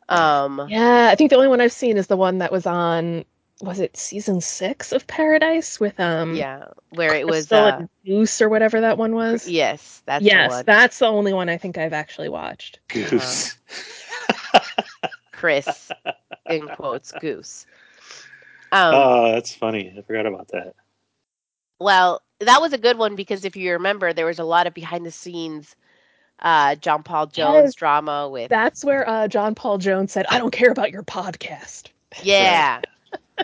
Speaker 2: Um,
Speaker 3: Yeah, I think the only one I've seen is the one that was on was it season 6 of Paradise with um
Speaker 2: yeah, where it was.
Speaker 3: Krystal
Speaker 2: Uh,
Speaker 3: Goose or whatever that one was.
Speaker 2: yes, that's the
Speaker 3: yes,
Speaker 2: one.
Speaker 3: that's the only one I think I've actually watched.
Speaker 1: Goose.
Speaker 2: Chris, in quotes, Goose. Um,
Speaker 1: oh, that's funny. I forgot about that.
Speaker 2: Well, that was a good one because if you remember, there was a lot of behind the scenes uh, John Paul Jones
Speaker 3: Yes.
Speaker 2: drama with.
Speaker 3: That's where uh, John Paul Jones said, "I don't care about your podcast."
Speaker 2: yeah,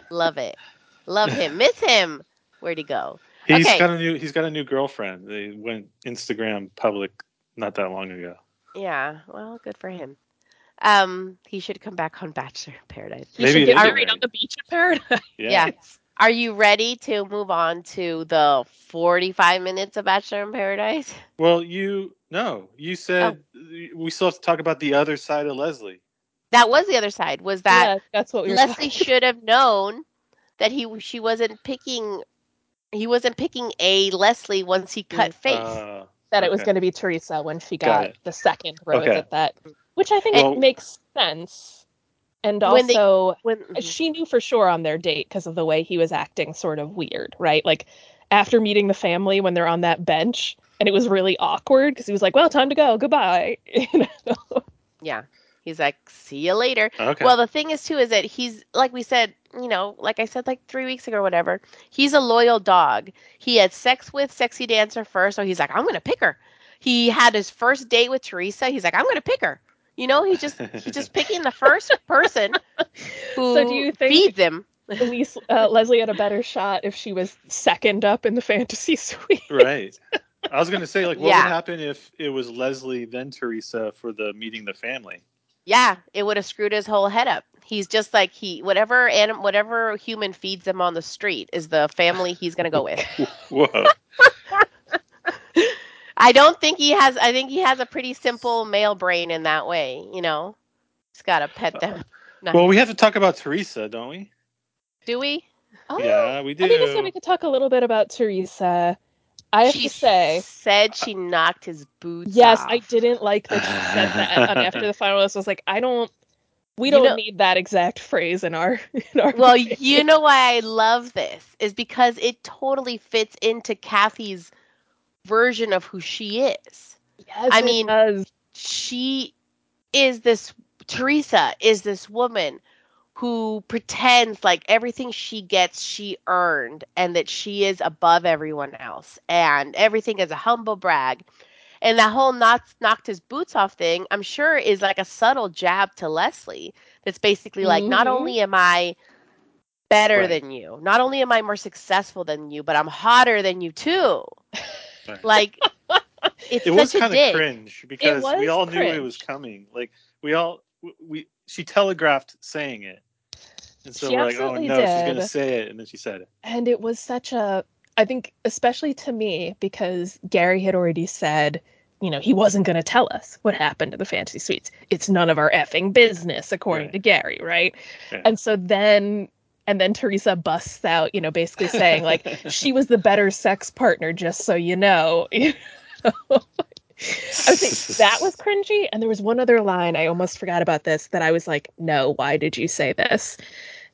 Speaker 2: love it, love him, miss him. Where'd he go?
Speaker 1: He's
Speaker 2: Okay.
Speaker 1: got a new. He's got a new girlfriend. They went Instagram public not that long ago.
Speaker 2: Yeah, well, good for him. Um, he should come back on Bachelor Paradise.
Speaker 3: He
Speaker 1: Maybe
Speaker 3: should
Speaker 1: they
Speaker 3: get
Speaker 1: get
Speaker 3: married
Speaker 1: married.
Speaker 3: on the beach at Paradise.
Speaker 1: Yeah.
Speaker 2: Yeah. Are you ready to move on to the 45 minutes of Bachelor in Paradise?
Speaker 1: Well, you no. You said we still have to talk about the other side of Leslie.
Speaker 2: That was the other side. Was that
Speaker 3: yeah, that's what we
Speaker 2: Leslie
Speaker 3: talking
Speaker 2: should have known that he she wasn't picking he wasn't picking a Leslie once he cut mm. face.
Speaker 1: Uh,
Speaker 3: that it was going to be Theresa when she
Speaker 1: Got
Speaker 3: got the second rose
Speaker 1: Okay.
Speaker 3: at that, which I think
Speaker 1: Well-
Speaker 3: makes sense. And
Speaker 2: When they-
Speaker 3: also,
Speaker 2: when uh, mm-hmm.
Speaker 3: she knew for sure on their date because of the way he was acting sort of weird, right? Like after meeting the family when they're on that bench and it was really awkward because he was like, "Well, time to go. Goodbye." *laughs* You know?
Speaker 2: yeah, he's like, "See you later."
Speaker 1: okay.
Speaker 2: Well, the thing is too is that he's like we said, you know, like I said like 3 weeks ago or whatever. He's a loyal dog. He had sex with sexy dancer first, so he's like, "I'm going to pick her." He had his first date with Theresa. He's like, "I'm going to pick her." You know, he just he's just *laughs* picking the first person *laughs* who
Speaker 3: So do you think-
Speaker 2: feeds him.
Speaker 3: At least uh, Leslie had a better shot if she was second up in the fantasy suite.
Speaker 1: right. I was gonna say like, what
Speaker 2: Yeah.
Speaker 1: would happen if it was Leslie then Theresa for the meeting the family?
Speaker 2: Yeah, it would have screwed his whole head up. He's just like he whatever anim, whatever human feeds him on the street is the family he's going to go with. *laughs* I don't think he has. I think he has a pretty simple male brain in that way. You know, he's got to pet them. No.
Speaker 1: well, we have to talk about Theresa, don't we?
Speaker 2: Do we?
Speaker 3: Oh,
Speaker 1: Yeah, we do.
Speaker 3: I think it's
Speaker 1: do.
Speaker 3: we could talk a little bit about Theresa. I have
Speaker 2: she
Speaker 3: to say,
Speaker 2: said she knocked his boots.
Speaker 3: yes,
Speaker 2: off.
Speaker 3: I didn't like that she said that. after the finalists, I was like, I don't. We don't
Speaker 2: know-
Speaker 3: need that exact phrase in our *laughs* in our.
Speaker 2: Well, you know why I love this is because it totally fits into Kathy's version of who she is.
Speaker 3: Yes,
Speaker 2: I mean,
Speaker 3: does.
Speaker 2: she is this Theresa is this woman who pretends like everything she gets she earned and that she is above everyone else and everything is a humble brag and that whole knocked knocked his boots off thing i'm sure is like a subtle jab to leslie that's basically like not
Speaker 3: Mhm.
Speaker 2: only am i better
Speaker 1: Right.
Speaker 2: than you not only am i more successful than you but i'm hotter than you too
Speaker 1: Right. *laughs*
Speaker 2: like it's
Speaker 1: it was
Speaker 2: such a
Speaker 1: kind of cringe because we
Speaker 3: was
Speaker 1: all knew it was coming. Like we all we she telegraphed saying it. And so
Speaker 3: She
Speaker 1: we're like, oh no, she's gonna say it, and then she said it.
Speaker 3: and it was such a i think especially to me because gary had already said you know he wasn't going to tell us what happened to the fantasy suites it's none of our effing business according
Speaker 1: Right.
Speaker 3: to gary right
Speaker 1: Yeah.
Speaker 3: and so then and then theresa busts out you know basically saying like *laughs* she was the better sex partner just so you know *laughs* You know? I would say that was *laughs* cringy. And there was one other line I almost forgot about this that I was like, no, why did you say this?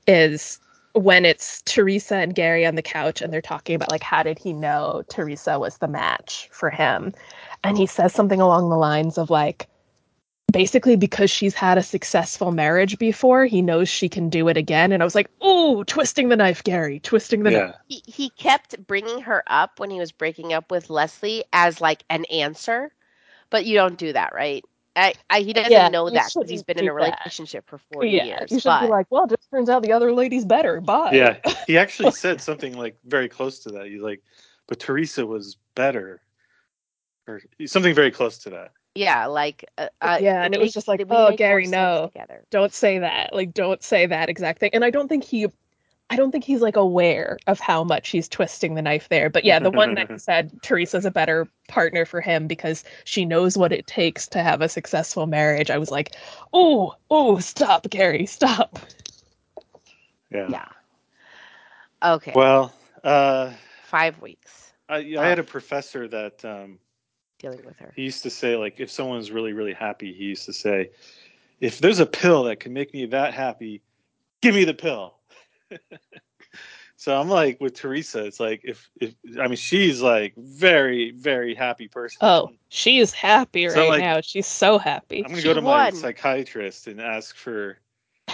Speaker 3: Is when it's Theresa and Gary on the couch and they're talking about like how did he know Theresa was the match for him? And he says something along the lines of like basically because she's had a successful marriage before, he knows she can do it again. And I was like, oh, twisting the knife, Gary, twisting the knife."
Speaker 2: he, he kept bringing her up when he was breaking up with Leslie as like an answer, but you don't do that, right? I, I he doesn't
Speaker 3: Yeah,
Speaker 2: know that because he's
Speaker 3: shouldn't
Speaker 2: been in
Speaker 3: do
Speaker 2: a
Speaker 3: that.
Speaker 2: relationship for four
Speaker 3: Yeah,
Speaker 2: years.
Speaker 3: you should
Speaker 2: but
Speaker 3: be like, "Well, just turns out the other lady's better." Bye.
Speaker 1: Yeah, he *laughs* actually said something like very close to that. He's like, but Theresa was better, or something very close to that.
Speaker 2: Yeah, like uh, uh,
Speaker 3: Yeah, and it was just like, "Oh, Gary, no. Don't say that like don't say that exact thing and i don't think he i don't think he's like aware of how much he's twisting the knife there but yeah the one that he *laughs* said theresa's a better partner for him because she knows what it takes to have a successful marriage i was like oh oh stop gary stop
Speaker 1: Yeah.
Speaker 2: Yeah. Okay.
Speaker 1: Well, uh,
Speaker 2: Five weeks
Speaker 1: I, I had a professor that um,
Speaker 2: dealing with her.
Speaker 1: he used to say like if someone's really really happy, he used to say, if there's a pill that can make me that happy, give me the pill. *laughs* so I'm like with Theresa, it's like if if I mean she's like very very happy person.
Speaker 3: oh she's happy
Speaker 1: So,
Speaker 3: right
Speaker 1: like,
Speaker 3: now she's so happy
Speaker 1: I'm gonna
Speaker 2: She
Speaker 1: go to my psychiatrist and ask for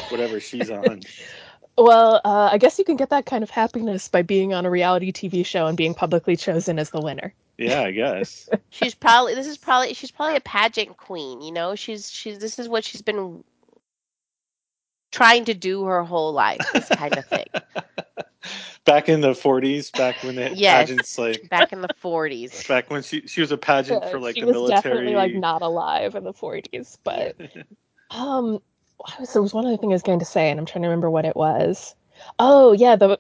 Speaker 1: whatever she's on. *laughs*
Speaker 3: well uh, i guess you can get that kind of happiness by being on a reality tv show and being publicly chosen as the winner
Speaker 1: yeah, I guess. *laughs*
Speaker 2: She's probably this is probably she's probably a pageant queen, you know? She's she's this is what she's been trying to do her whole life, this kind of thing. *laughs*
Speaker 1: back in the 40s, back when they had
Speaker 2: Yes.
Speaker 1: pageants, like
Speaker 2: Back in the 40s. *laughs*
Speaker 1: back when she she was a pageant
Speaker 3: Yeah,
Speaker 1: for like
Speaker 3: she
Speaker 1: the
Speaker 3: was
Speaker 1: military.
Speaker 3: definitely like not alive in the 40s but Um, what was there was one other thing I was going to say, and I'm trying to remember what it was. Oh yeah, the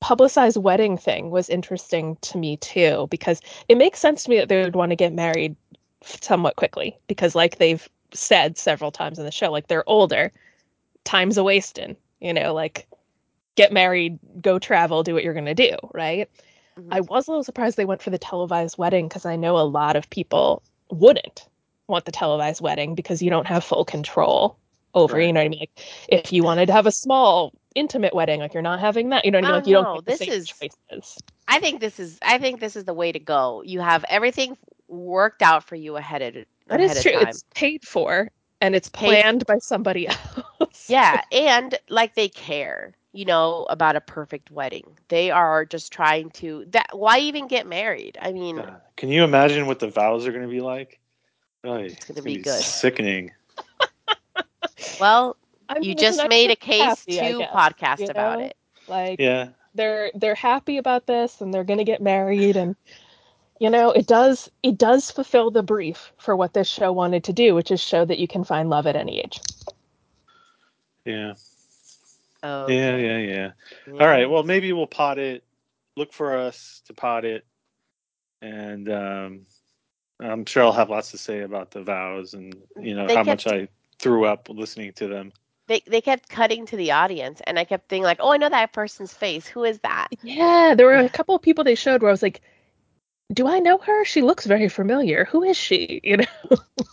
Speaker 3: publicized wedding thing was interesting to me too because it makes sense to me that they would want to get married somewhat quickly because, like they've said several times in the show, like they're older, time's a wasting. You know, like get married, go travel, do what you're gonna do, right?
Speaker 2: Mhm.
Speaker 3: I was a little surprised they went for the televised wedding because I know a lot of people wouldn't want the televised wedding because you don't have full control over, you know what I mean? Like if you wanted to have a small intimate wedding, like you're not having that, you know what I mean? Like you don't
Speaker 2: no,
Speaker 3: the
Speaker 2: this
Speaker 3: same
Speaker 2: is-
Speaker 3: choices.
Speaker 2: I think this is I think this is the way to go. You have everything worked out for you ahead of
Speaker 3: That
Speaker 2: ahead
Speaker 3: is true.
Speaker 2: time.
Speaker 3: It's paid for and it's
Speaker 2: Paid-
Speaker 3: planned by somebody else. *laughs*
Speaker 2: Yeah, and like they care, you know, about a perfect wedding. They are just trying to that why even get married? I mean,
Speaker 1: God, Can you imagine what the vows are going to be like? Oh, it's
Speaker 2: gonna be good.
Speaker 1: Sickening. *laughs* *laughs*
Speaker 2: well,
Speaker 3: I mean,
Speaker 2: you just made a case
Speaker 3: happy,
Speaker 2: to
Speaker 3: guess,
Speaker 2: podcast
Speaker 3: you
Speaker 2: about it.
Speaker 3: Like
Speaker 1: Yeah.
Speaker 3: they're they're happy about this and they're going to get married and you know it does it does fulfill the brief for what this show wanted to do which is show that you can find love at any age
Speaker 1: Yeah.
Speaker 2: Oh,
Speaker 1: Yeah. Yeah. Yeah. All right. Well, maybe we'll pot it. Look for us to pot it, and um, I'm sure I'll have lots to say about the vows and you know
Speaker 2: They
Speaker 1: how
Speaker 2: kept-
Speaker 1: much I threw up listening to them.
Speaker 2: They they kept cutting to the audience, and I kept thinking like, oh, I know that person's face. Who is that?
Speaker 3: yeah there were a couple of people they showed where i was like do i know her she looks very familiar who is she *laughs* you know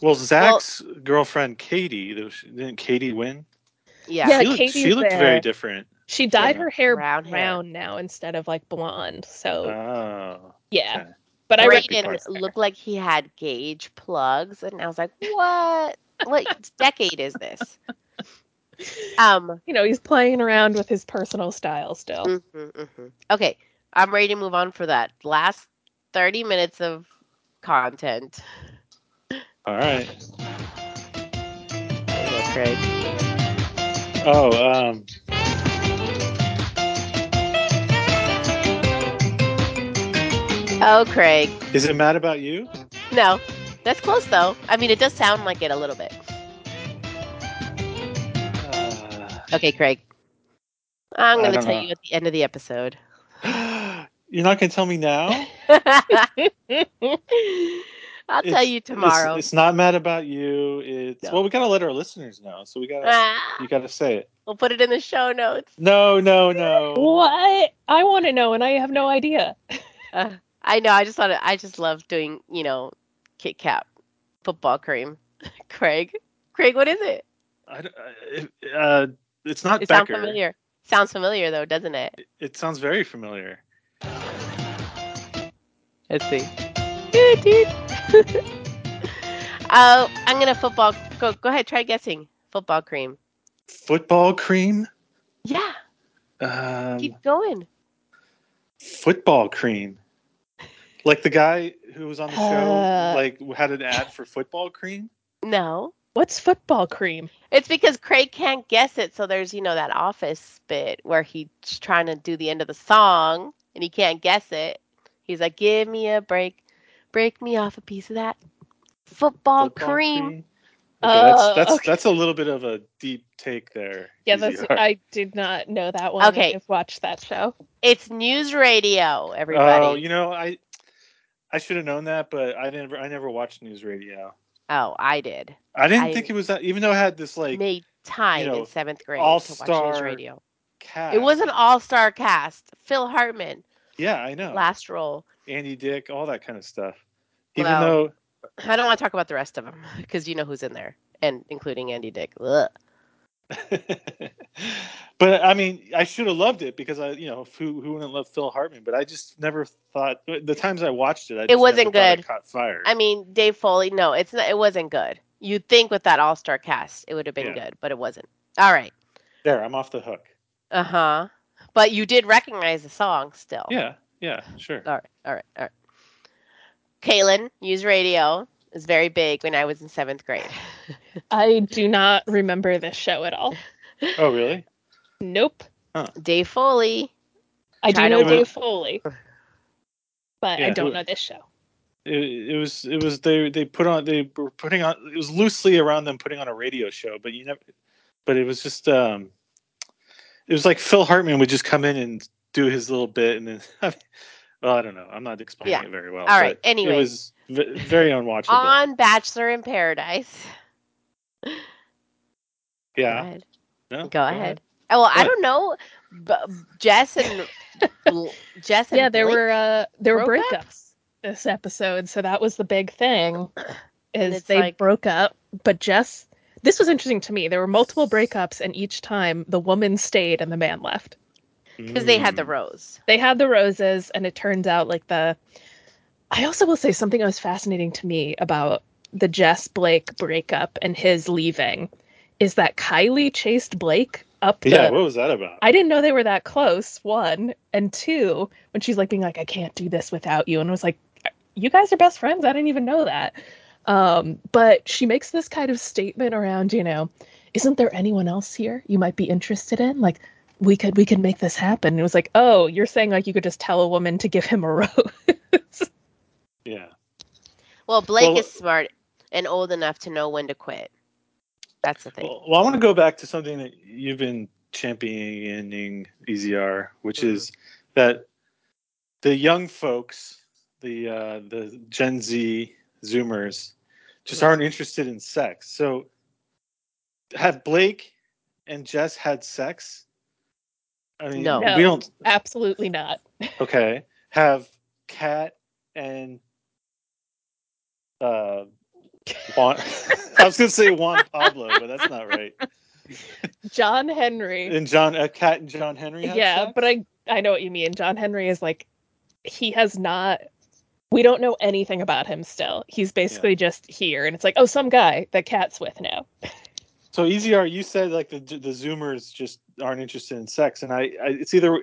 Speaker 1: Well, Zach's girlfriend Kaity, didn't Kaity win?
Speaker 2: Yeah,
Speaker 3: Yeah,
Speaker 1: she looked, she looked
Speaker 3: there.
Speaker 1: very different.
Speaker 3: she dyed
Speaker 1: Yeah.
Speaker 3: her hair
Speaker 2: Brown
Speaker 3: brown,
Speaker 2: hair.
Speaker 3: now instead of like blonde so
Speaker 1: Oh,
Speaker 3: yeah
Speaker 1: okay.
Speaker 3: but i
Speaker 1: Right.
Speaker 2: Brayden
Speaker 3: recognize her.
Speaker 2: looked like he had gauge plugs, and I was like, what? What *laughs* decade is this? Um. *laughs*
Speaker 3: you know he's playing around with his personal style still
Speaker 2: mhm, mhm. Okay, I'm ready to move on for that last 30 minutes of content.
Speaker 1: All right.
Speaker 2: There you Craig.
Speaker 1: Oh, um,
Speaker 2: Oh, Craig.
Speaker 1: is it mad about you?
Speaker 2: No, that's close though. I mean, it does sound like it a little bit. Okay, Craig. I'm going to tell
Speaker 1: know.
Speaker 2: you at the end of the episode. *gasps*
Speaker 1: You're not gonna tell me now. *laughs*
Speaker 2: I'll tell you tomorrow.
Speaker 1: It's, not mad about you. It's
Speaker 2: No.
Speaker 1: well, we gotta let our listeners know. So we gotta
Speaker 2: Ah,
Speaker 1: you gotta say it.
Speaker 2: we'll put it in the show notes.
Speaker 1: No, no, no.
Speaker 3: What? I want to know, and I have no idea. *laughs*
Speaker 2: Uh, I know. I just want to. I just love doing, you know, Kit Kat football cream. *laughs* Craig, Craig, what is it?
Speaker 1: I, don't- uh, uh, it's not
Speaker 2: It sounds familiar. Sounds familiar though, doesn't it?
Speaker 1: It, it sounds very familiar.
Speaker 2: Let's see. Dude, *laughs* dude. uh, I'm gonna football. Go, go ahead. Try guessing. Football cream.
Speaker 1: Football cream.
Speaker 2: Yeah.
Speaker 1: Um,
Speaker 2: Keep going.
Speaker 1: football cream. Like the guy who was on the show,
Speaker 3: Uh.
Speaker 1: like had an ad for football cream.
Speaker 2: No.
Speaker 3: What's football cream?
Speaker 2: It's because Craig can't guess it. So there's, you know, that office bit where he's trying to do the end of the song and he can't guess it. He's like, give me a break. Break me off a piece of that football,
Speaker 1: Football
Speaker 2: cream.
Speaker 1: Okay, that's
Speaker 3: Oh,
Speaker 1: that's
Speaker 3: okay.
Speaker 1: that's a little bit of a deep take there.
Speaker 3: Yeah, that's.
Speaker 1: EZR.
Speaker 3: I did not know that one.
Speaker 2: Okay.
Speaker 3: I've watched that show.
Speaker 2: It's news radio, everybody.
Speaker 1: Oh, you know, I I should have known that, but I never I never watched news radio.
Speaker 2: Oh, I did.
Speaker 1: I didn't
Speaker 2: I-
Speaker 1: think it was that, even though I had this like
Speaker 2: Made time
Speaker 1: you know,
Speaker 2: in seventh grade news
Speaker 1: all-star
Speaker 2: radio.
Speaker 1: cat.
Speaker 2: It was an all-star cast. Phil Hartman,
Speaker 1: yeah, I know.
Speaker 2: last role.
Speaker 1: Andy Dick, all that kind of stuff. Even
Speaker 2: Well,
Speaker 1: though *clears throat*
Speaker 2: I don't want to talk about the rest of them because you know who's in there, and including Andy Dick. *laughs* Ugh.
Speaker 1: but I mean, I should have loved it because I, you know, who who wouldn't love Phil Hartman? But I just never thought the times I watched it, I just
Speaker 2: wasn't
Speaker 1: never
Speaker 2: good.
Speaker 1: It caught fire.
Speaker 2: I mean, Dave Foley. No, it's not. It wasn't good. You'd think with that all-star cast, it would have been
Speaker 1: Yeah.
Speaker 2: good, but it wasn't. All right.
Speaker 1: there, I'm off the hook.
Speaker 2: Uh huh. But you did recognize the song still.
Speaker 1: Yeah, yeah, sure.
Speaker 2: All right. All right. All right. Kaylin, news radio is very big when I was in seventh grade. *laughs*
Speaker 3: I do not remember this show at all.
Speaker 1: Oh, really?
Speaker 3: Nope.
Speaker 2: Dave Foley.
Speaker 3: I do know
Speaker 1: win.
Speaker 3: Dave Foley, *laughs* but I don't know this show.
Speaker 1: It, it was it was they they put on they were putting on it was loosely around them putting on a radio show, but you never. But it was just um, it was like Phil Hartman would just come in and do his little bit, and then *laughs* well, I don't know. I'm not explaining
Speaker 2: Yeah.
Speaker 1: it very well.
Speaker 2: All right,
Speaker 1: but
Speaker 2: anyway.
Speaker 1: it was v- very unwatchable.
Speaker 2: On Bachelor in Paradise.
Speaker 1: yeah.
Speaker 2: Go ahead.
Speaker 1: No?
Speaker 2: Go ahead. Oh, well, I don't know. But Jess and *laughs* Jess and
Speaker 3: Yeah, there
Speaker 2: Blake?
Speaker 3: were uh, there were
Speaker 2: broke up?
Speaker 3: breakups this episode, so that was the big thing. *clears throat* Is they
Speaker 2: like-
Speaker 3: broke up, but Jess. This was interesting to me. There were multiple breakups, and each time the woman stayed and the man left.
Speaker 2: because they had the
Speaker 1: Mm.
Speaker 2: rose.
Speaker 3: They had the roses, and it turns out like the. I also will say something that was fascinating to me about the Jess Blake breakup and his leaving is that Kylie chased Blake up the.
Speaker 1: Yeah, what was that about?
Speaker 3: I didn't know they were that close. One and two, when she's like being like, "I can't do this without you," and I was like, "You guys are best friends." I didn't even know that. Um, but she makes this kind of statement around, you know, isn't there anyone else here you might be interested in? Like, we could we could make this happen. And it was like, oh, you're saying like you could just tell a woman to give him a *laughs* rose.
Speaker 1: yeah.
Speaker 2: Well, Blake
Speaker 1: Well,
Speaker 2: is smart and old enough to know when to quit. That's the thing.
Speaker 1: Well, well, I want to go back to something that you've been championing, EZR, which
Speaker 2: Mhm.
Speaker 1: is that the young folks, the uh, the Gen Z Zoomers, just
Speaker 2: Mhm.
Speaker 1: aren't interested in sex. So, have Blake and Jess had sex? I mean,
Speaker 2: No.
Speaker 3: No.
Speaker 1: we don't.
Speaker 3: Absolutely not.
Speaker 1: Okay, have Kat and uh, Juan. *laughs* I was gonna say Juan Pablo, but that's not right.
Speaker 3: John Henry.
Speaker 1: And John, a cat and John Henry.
Speaker 3: Yeah,
Speaker 1: sex?
Speaker 3: but I I know what you mean. John Henry is like he has not we don't know anything about him still. He's basically just here and it's like, oh, some guy that Kat's with now.
Speaker 1: So EZR, you said like the the Zoomers just aren't interested in sex, and I, I it's either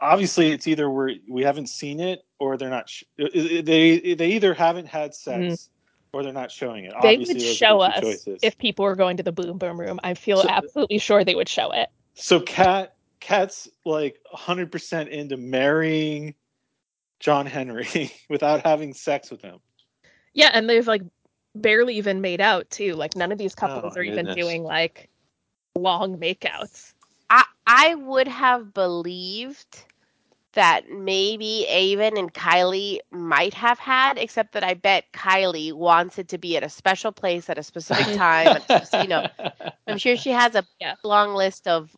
Speaker 1: obviously it's either we're we haven't seen it or they're not. Sh- they they either haven't had mm-hmm. sex or they're not showing it.
Speaker 3: They
Speaker 1: Obviously,
Speaker 3: would show us
Speaker 1: choices.
Speaker 3: if people were going to the boom boom room. I feel
Speaker 1: So- uh,
Speaker 3: absolutely sure they would show it.
Speaker 1: so Kat Kat's like 100 percent into marrying John Henry *laughs* without having sex with him.
Speaker 3: Yeah, and they've like barely even made out too. Like none of these
Speaker 1: Oh,
Speaker 3: couples
Speaker 1: my
Speaker 3: are even doing like long makeouts.
Speaker 2: I I would have believed that maybe Aven and Kylie might have had, except that I bet Kylie wants it to be at a special place at a specific *laughs* time. you know, *laughs* I'm sure she has a
Speaker 3: Yeah.
Speaker 2: long list of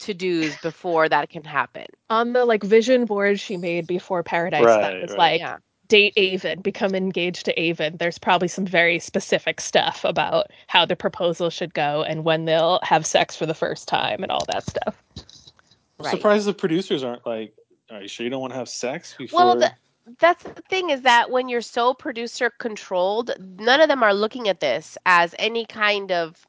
Speaker 2: to dos before that can happen.
Speaker 3: On the like vision board she made before Paradise, that was
Speaker 1: right.
Speaker 3: like
Speaker 2: yeah.
Speaker 3: date Aven, become engaged to Aven. There's probably some very specific stuff about how the proposal should go and when they'll have sex for the first time and all that stuff.
Speaker 1: I'm
Speaker 2: Right.
Speaker 1: surprised the producers aren't like, "Are you sure you don't want to have sex before?"
Speaker 2: Well, the, that's the thing is that when you're so producer controlled, none of them are looking at this as any kind of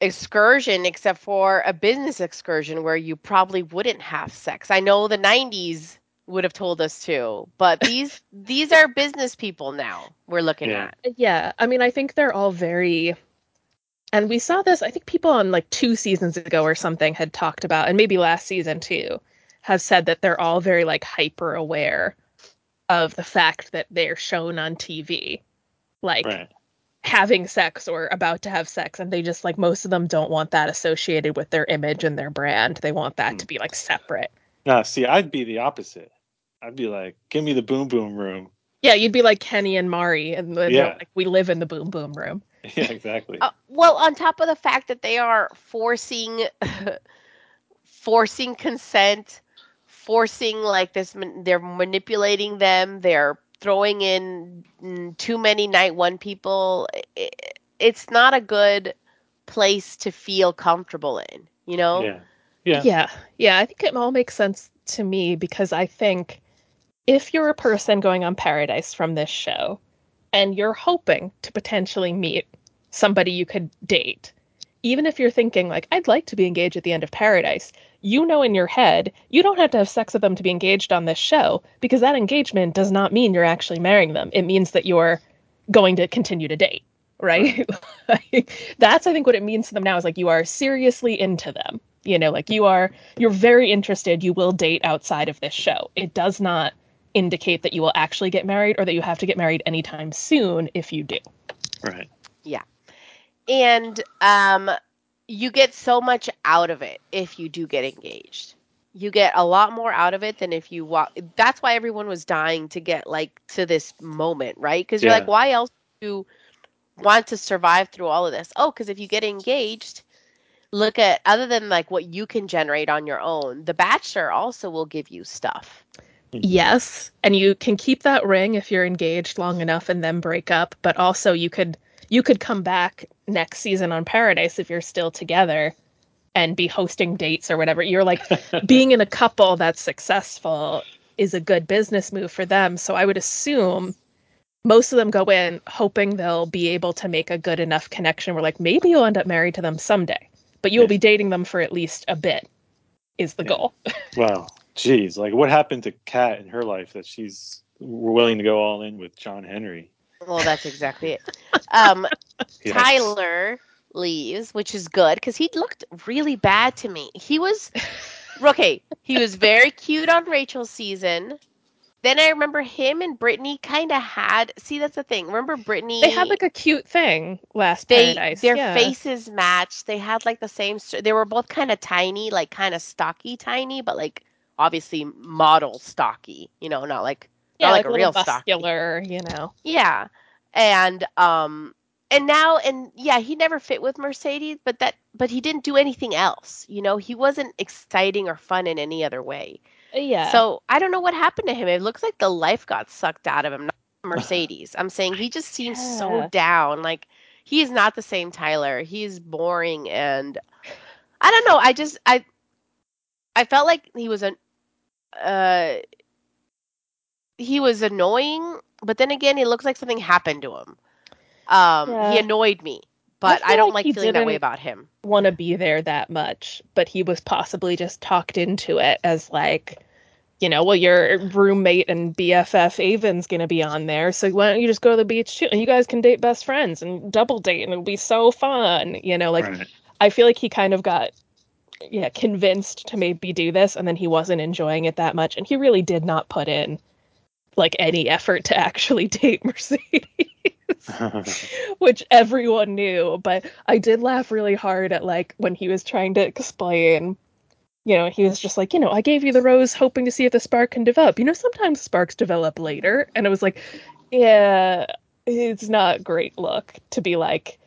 Speaker 2: excursion except for a business excursion where you probably wouldn't have sex. I know the 90s would have told us to, but *laughs* these these are business people now we're looking
Speaker 1: Yeah.
Speaker 2: at.
Speaker 3: Yeah, I mean, I think they're all very. And we saw this, I think people on like two seasons ago or something had talked about, and maybe last season too, have said that they're all very like hyper aware of the fact that they're shown on TV, like
Speaker 1: right.
Speaker 3: having sex or about to have sex. And they just like most of them don't want that associated with their image and their brand. They want that
Speaker 1: Hmm.
Speaker 3: to be like separate.
Speaker 1: No, see, I'd be the opposite. I'd be like, "Give me the boom boom room."
Speaker 3: Yeah, you'd be like Kenny and Mari, and
Speaker 1: Yeah.
Speaker 3: like, we live in the boom boom room. *laughs*
Speaker 1: yeah, exactly.
Speaker 2: Uh, well, on top of the fact that they are forcing *laughs* forcing consent, forcing like this they're manipulating them, they're throwing in mm, too many night one people. I- It's not a good place to feel comfortable in, you know?
Speaker 1: yeah, yeah,
Speaker 3: Yeah, yeah, I think it all makes sense to me because I think if you're a person going on Paradise from this show and you're hoping to potentially meet somebody you could date, even if you're thinking, like, I'd like to be engaged at the end of Paradise, you know in your head you don't have to have sex with them to be engaged on this show because that engagement does not mean you're actually marrying them. It means that you're going to continue to date, right? *laughs* Like, that's, I think, what it means to them now is like you are seriously into them. You know, like you are, you're very interested. You will date outside of this show. It does not indicate that you will actually get married or that you have to get married anytime soon if you do.
Speaker 1: right. Yeah.
Speaker 2: And um you get so much out of it if you do get engaged. You get a lot more out of it than if you walk. That's why everyone was dying to get like to this moment, right? Because you're
Speaker 1: Yeah.
Speaker 2: like, why else do you want to survive through all of this? Oh, because if you get engaged, look at other than like what you can generate on your own, the Bachelor also will give you stuff. Mm-hmm.
Speaker 3: Yes, and you can keep that ring if you're engaged long enough and then break up, but also you could you could come back next season on Paradise if you're still together and be hosting dates or whatever. You're like *laughs* being in a couple that's successful is a good business move for them. So I would assume most of them go in hoping they'll be able to make a good enough connection where like maybe you'll end up married to them someday, but you'll
Speaker 1: Yeah.
Speaker 3: be dating them for at least a bit is the
Speaker 1: Yeah.
Speaker 3: goal.
Speaker 1: Wow, geez, like what happened to Kat in her life that she's willing to go all in with John Henry?
Speaker 2: Well, that's exactly it. *laughs* Um,
Speaker 1: Yikes.
Speaker 2: Tyler leaves, which is good because he looked really bad to me. He was *laughs* okay. He was very cute on Rachel's season. Then I remember him and Brittany kind of had. See, that's the thing. Remember Brittany?
Speaker 3: They had like a cute thing last
Speaker 2: they
Speaker 3: Paradise.
Speaker 2: their
Speaker 3: yeah.
Speaker 2: faces matched. They had like the same. They were both kind of tiny, like kind of stocky, tiny, but like obviously model stocky. You know, not like
Speaker 3: yeah,
Speaker 2: not
Speaker 3: like,
Speaker 2: like a real stocky.
Speaker 3: muscular, you know.
Speaker 2: Yeah. And um and now and yeah, he never fit with Mercedes, but that but he didn't do anything else. You know, he wasn't exciting or fun in any other way.
Speaker 3: Yeah.
Speaker 2: So I don't know what happened to him. It looks like the life got sucked out of him. Not *sighs* Mercedes. I'm saying he just seems so down. Like he's not the same Tyler. He's boring and I don't know. I just I I felt like he was an uh he was annoying, but then again, it looks like something happened to him. Um, he annoyed me, but I,
Speaker 3: feel
Speaker 2: don't
Speaker 3: like
Speaker 2: like
Speaker 3: he
Speaker 2: feeling that way
Speaker 3: didn't-
Speaker 2: about him.
Speaker 3: want to be there that much, but he was possibly just talked into it as like, you know, well, your roommate and BFF Aven's gonna be on there, so why don't you just go to the beach too, and you guys can date best friends and double date, and it'll be so fun, you know, like
Speaker 1: right.
Speaker 3: I feel like he kind of got yeah, convinced to maybe do this and then he wasn't enjoying it that much and he really did not put in like any effort to actually *laughs* date Mercedes. *laughs* which everyone knew. But I did laugh really hard at like when he was trying to explain. You know, he was just like, you know, I gave you the rose hoping to see if the spark can develop. You know, sometimes sparks develop later. And it was like, yeah, it's not a great look to be like,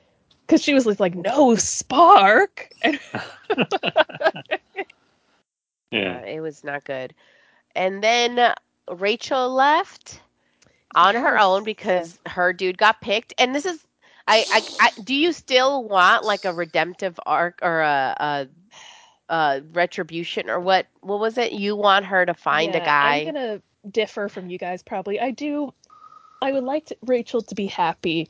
Speaker 3: because she was like, no spark. And *laughs* *laughs*
Speaker 1: yeah.
Speaker 2: Uh, it was not good. And then Rachel left on her own because her dude got picked. And this is, I, I, I do you still want like a redemptive arc or a, a, a retribution or what? What was it? You want her to find a guy?
Speaker 3: I'm gonna differ from you guys probably. I do. I would like to, Rachel to be happy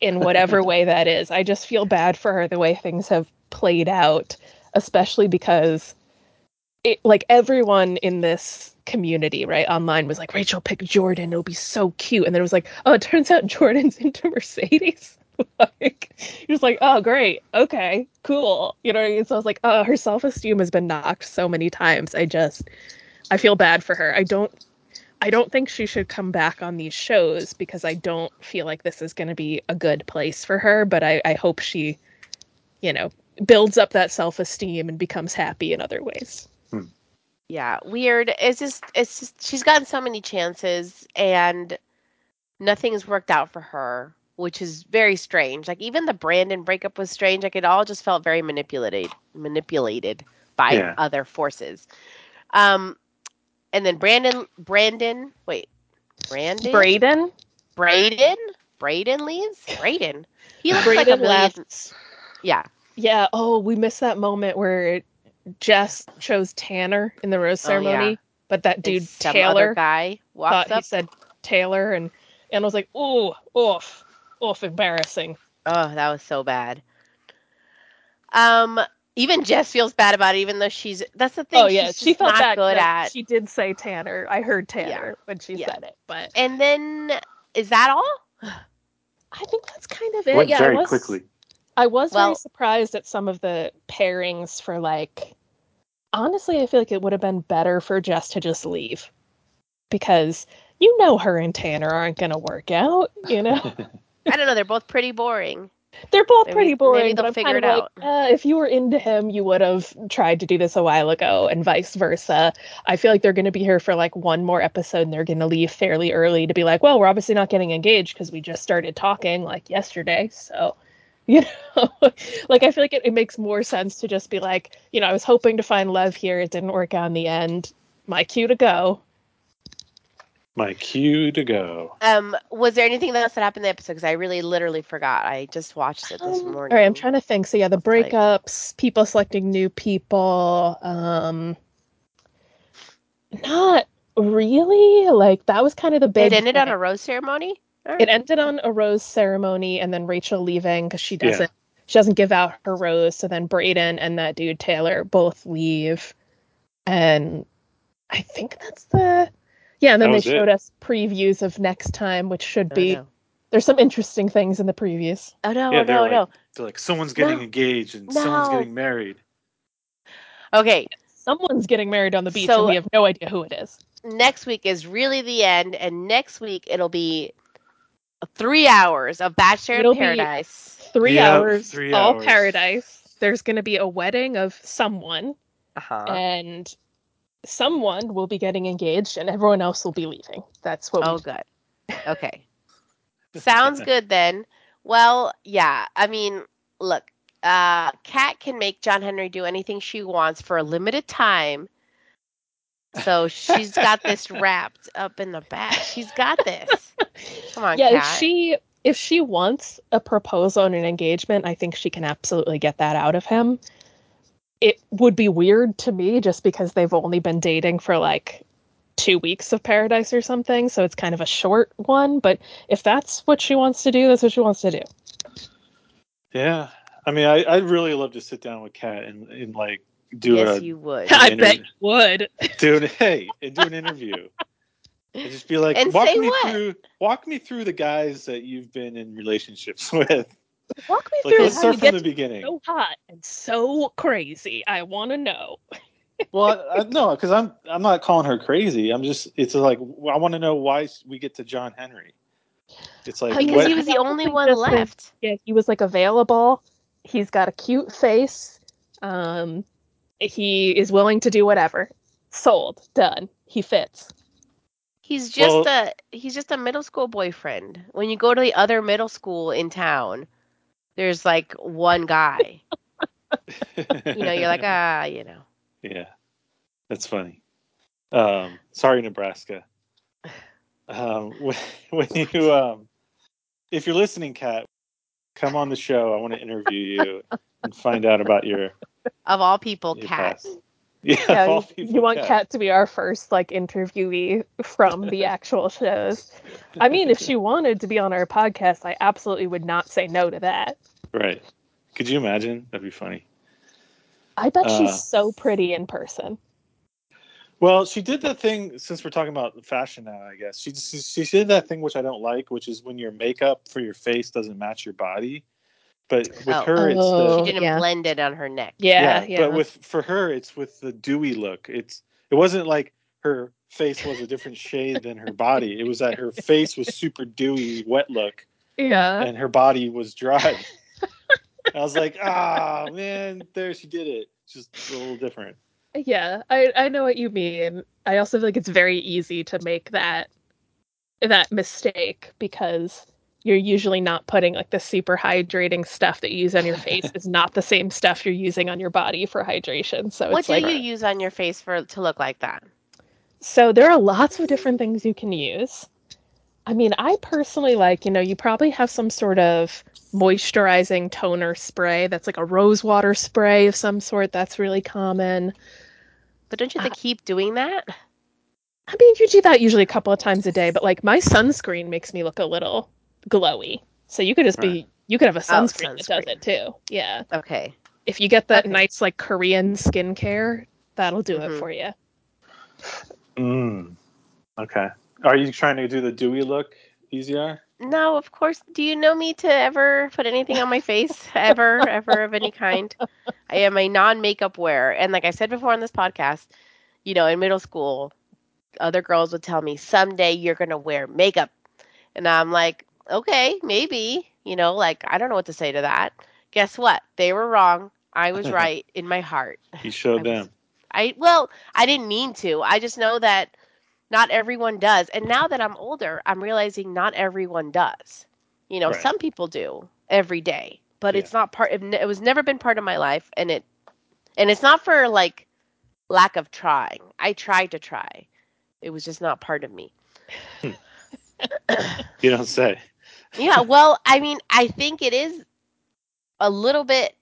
Speaker 3: in whatever way that is. I just feel bad for her the way things have played out, especially because it like everyone in this community right online was like Rachel pick Jordan. It'll be so cute. And then it was like oh it turns out Jordan's *laughs* into Mercedes. *laughs* Like you're just like oh great. Okay. Cool. You know what I mean? so I was like oh her self-esteem has been knocked so many times. I just I feel bad for her. I don't I don't think she should come back on these shows because I don't feel like this is going to be a good place for her but I I hope she you know builds up that self-esteem and becomes happy in other ways
Speaker 2: yeah, weird. It's just, it's just, she's gotten so many chances and nothing's worked out for her, which is very strange. Like even the Brandon breakup was strange. Like it all just felt very manipulated, manipulated by
Speaker 1: Yeah.
Speaker 2: other forces. Um, and then Brandon, Brandon, wait, Brandon,
Speaker 3: Brayden
Speaker 2: Brayden, Brayden leaves. Brayden, he looks like a
Speaker 3: Brayden
Speaker 2: million.
Speaker 3: left
Speaker 2: Yeah,
Speaker 3: Yeah. Oh, we missed that moment where Jess chose Tanner in the rose
Speaker 2: Oh, yeah.
Speaker 3: ceremony, but that dude
Speaker 2: some
Speaker 3: Taylor
Speaker 2: guy walks
Speaker 3: thought he
Speaker 2: up.
Speaker 3: said Taylor, and and I was like, oh, oof, oof, embarrassing.
Speaker 2: Oh, that was so bad. Um, even Jess feels bad about it, even though she's. That's the thing.
Speaker 3: oh yeah,
Speaker 2: she's
Speaker 3: she felt
Speaker 2: not
Speaker 3: bad.
Speaker 2: good at.
Speaker 3: She did say Tanner. I heard Tanner when she
Speaker 2: Yeah.
Speaker 3: said it, but
Speaker 2: And then is that all?
Speaker 3: I think that's kind of it.
Speaker 1: Went
Speaker 3: yeah,
Speaker 1: very
Speaker 3: I was,
Speaker 1: quickly.
Speaker 3: I was
Speaker 2: Well-
Speaker 3: very surprised at some of the pairings for like. Honestly, I feel like it would have been better for Jess to just leave, because you know her and Tanner aren't going to work out. You know. *laughs*
Speaker 2: I don't know. They're both pretty boring.
Speaker 3: They're both
Speaker 2: Maybe-
Speaker 3: pretty
Speaker 2: maybe
Speaker 3: boring,
Speaker 2: they'll
Speaker 3: but I'm
Speaker 2: figure it
Speaker 3: like, uh, if you were into him, you would have tried to do this a while ago, and vice versa. I feel like they're going to be here for like one more episode, and they're going to leave fairly early to be like, well, we're obviously not getting engaged because we just started talking like yesterday, so. *laughs* You know, like I feel like it, it makes more sense to just be like, you know, I was hoping to find love here. It didn't work out in the end. My cue to go.
Speaker 1: My cue to go.
Speaker 2: Um, was there anything else that happened in the episode? Because I really, literally forgot. I just watched it this
Speaker 3: Um,
Speaker 2: morning.
Speaker 3: All right, I'm trying to think. So yeah, the
Speaker 2: Like-
Speaker 3: breakups, people selecting new people. Um, not really. Like that was kind of the big.
Speaker 2: It ended on a rose ceremony. All
Speaker 3: It ended on a rose ceremony, and then Rachel leaving because she doesn't. She doesn't give out her rose. So then Brayden and that dude Taylor both leave, and I think that's the. Yeah, and then they
Speaker 1: was it.
Speaker 3: showed us previews of next time, which should
Speaker 2: Oh,
Speaker 3: be.
Speaker 2: no.
Speaker 3: There's some interesting things in the previews.
Speaker 2: Oh no!
Speaker 1: Yeah,
Speaker 2: oh, no!
Speaker 1: like-
Speaker 2: no!
Speaker 1: They're like someone's getting
Speaker 2: No.
Speaker 1: engaged and someone's getting married.
Speaker 2: Okay,
Speaker 3: Someone's getting married on the beach,
Speaker 2: So-
Speaker 3: and we have no idea who it is.
Speaker 2: next week is really the end, and next week it'll be three hours of Bachelor
Speaker 3: It'll
Speaker 2: in
Speaker 3: be-
Speaker 2: Paradise.
Speaker 3: three
Speaker 1: Yep,
Speaker 3: hours,
Speaker 1: three
Speaker 3: all
Speaker 1: hours.
Speaker 3: paradise. There's going to be a wedding of someone,
Speaker 2: Uh-huh.
Speaker 3: and someone will be getting engaged, and everyone else will be leaving. That's what. We Oh,
Speaker 2: good. Okay. *laughs* Sounds good then. Well, yeah. I mean, look, uh, Kat can make John Henry do anything she wants for a limited time. So she's got this *laughs* wrapped up in the back. She's got this. Come on,
Speaker 3: yeah, if
Speaker 2: Kat.
Speaker 3: she if she wants a proposal and an engagement, I think she can absolutely get that out of him. It would be weird to me just because they've only been dating for like two weeks of paradise or something, so it's kind of a short one. But if that's what she wants to do, that's what she wants to do.
Speaker 1: Yeah, I mean, I, I'd really love to sit down with Kat and, and like do
Speaker 2: yes,
Speaker 1: a
Speaker 2: you would.
Speaker 1: I
Speaker 3: I bet you would.
Speaker 1: do an hey and do an interview and just be like,
Speaker 2: And
Speaker 1: walk
Speaker 2: say
Speaker 1: me
Speaker 2: what?
Speaker 1: through, walk me through the guys that you've been in relationships *laughs* with.
Speaker 3: Walk me
Speaker 1: Like,
Speaker 3: through
Speaker 1: let's
Speaker 3: how
Speaker 1: start
Speaker 3: you
Speaker 1: from
Speaker 3: get
Speaker 1: the
Speaker 3: to
Speaker 1: beginning.
Speaker 3: so hot and so crazy. I want to know.
Speaker 1: Well, I, I, no, because I'm I'm not calling her crazy. I'm just it's like I want to know why we get to John Henry. It's like
Speaker 3: Because
Speaker 2: Because
Speaker 1: what-
Speaker 2: he was the only one
Speaker 3: this is-
Speaker 2: left.
Speaker 3: Yeah, he was like available. He's got a cute face. Um, he is willing to do whatever. Sold. Done. He fits.
Speaker 2: He's just
Speaker 1: Well-
Speaker 2: a he's just a middle school boyfriend. When you go to the other middle school in town, there's like one guy. You know, you're like, *laughs* ah, you know.
Speaker 1: Yeah, that's funny. Um, sorry, Nebraska. Um, when, when you, um, if you're listening, Kat, come on the show. I want to interview you and find out about your,
Speaker 2: Of all people,
Speaker 1: your
Speaker 2: cat.
Speaker 1: past. Yeah,
Speaker 3: Yeah, you, you want
Speaker 1: Kat.
Speaker 3: Kat to be our first like interviewee from the actual shows. I mean, if she wanted to be on our podcast, I absolutely would not say no to that.
Speaker 1: Right? Could you imagine? That'd be funny.
Speaker 3: I bet
Speaker 1: Uh,
Speaker 3: she's so pretty in person.
Speaker 1: Well, she did that thing. Since we're talking about fashion now, I guess she she, she did that thing which I don't like, which is when your makeup for your face doesn't match your body. But with
Speaker 2: Oh.
Speaker 1: her, it's
Speaker 3: Oh.
Speaker 1: the
Speaker 2: She didn't
Speaker 3: yeah.
Speaker 2: blend it on her neck.
Speaker 3: Yeah, yeah.
Speaker 1: But with for her, it's with the dewy look. It's it wasn't like her face was a different shade than her body. It was that her face was super dewy, wet look, *laughs*
Speaker 3: yeah.
Speaker 1: and her body was dry. I was like, ah, man, there she did it. Just a little different.
Speaker 3: Yeah, I I know what you mean. I also feel like it's very easy to make that that mistake because you're usually not putting like the super hydrating stuff that you use on your face is not the same stuff you're using on your body for hydration. So
Speaker 2: What
Speaker 3: it's
Speaker 2: do
Speaker 3: like
Speaker 2: you use on your face for to look like that?
Speaker 3: so there are lots of different things you can use. I mean, I personally like, you know, you probably have some sort of moisturizing toner spray that's like a rose water spray of some sort that's really common.
Speaker 2: But don't you have to keep doing that?
Speaker 3: I mean, you do that usually a couple of times a day, but like my sunscreen makes me look a little glowy. So you could just be, you could have a sunscreen, that does it too. Yeah.
Speaker 2: Okay.
Speaker 3: If you get that
Speaker 2: Okay.
Speaker 3: nice like Korean skincare, that'll do
Speaker 2: Mhm.
Speaker 3: it for you.
Speaker 1: Mm. Okay. Are you trying to do the dewy look, EZR?
Speaker 2: No, of course. Do you know me to ever put anything on my face? *laughs* ever, ever of any kind? I am a non makeup wearer. And like I said before on this podcast, you know, in middle school, other girls would tell me, someday you're going to wear makeup. And I'm like, okay, maybe. You know, like, I don't know what to say to that. Guess what? They were wrong. I was *laughs* right in my heart.
Speaker 1: You showed
Speaker 2: I was-
Speaker 1: them.
Speaker 2: I well, I didn't mean to. I just know that not everyone does. And now that I'm older, I'm realizing not everyone does. You know,
Speaker 1: Right.
Speaker 2: some people do every day, but
Speaker 1: Yeah.
Speaker 2: it's not part it, it was never been part of my life and it and it's not for like lack of trying. I tried to try. It was just not part of me. Hmm. *laughs*
Speaker 1: You don't say.
Speaker 2: Yeah, well, I mean, I think it is a little bit.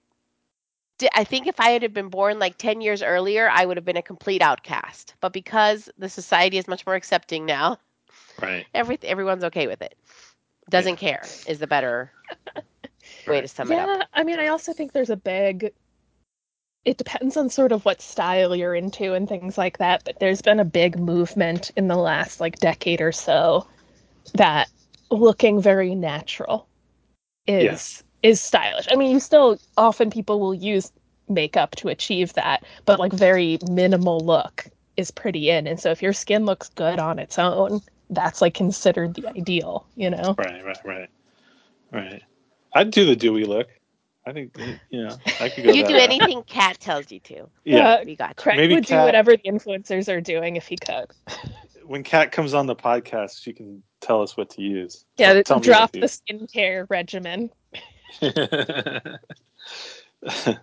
Speaker 2: Di- I think if I had been born like 10 years earlier, I would have been a complete outcast. But because the society is much more accepting now,
Speaker 1: Right.
Speaker 2: every, everyone's okay with it. Doesn't care is the better way to sum it up.
Speaker 3: yeah, I mean, I also think there's a big. It depends on sort of what style you're into and things like that, but there's been a big movement in the last like decade or so that looking very natural is is stylish. I mean, you still often people will use makeup to achieve that, but like very minimal look is pretty in. And so if your skin looks good on its own, that's like considered the ideal, you know?
Speaker 1: Right. Right. Right. Right. I'd do the dewy look. I think you know I could go.
Speaker 2: You do
Speaker 1: route.
Speaker 2: anything Kat tells you to.
Speaker 1: Yeah.
Speaker 3: Uh,
Speaker 2: We got you.
Speaker 3: Craig
Speaker 1: Maybe
Speaker 3: would do whatever the influencers are doing if he could.
Speaker 1: when Kat comes on the podcast, she can tell us what to use.
Speaker 3: Yeah,
Speaker 1: Tell- tell me
Speaker 3: drop the skincare regimen.
Speaker 1: To *laughs* use.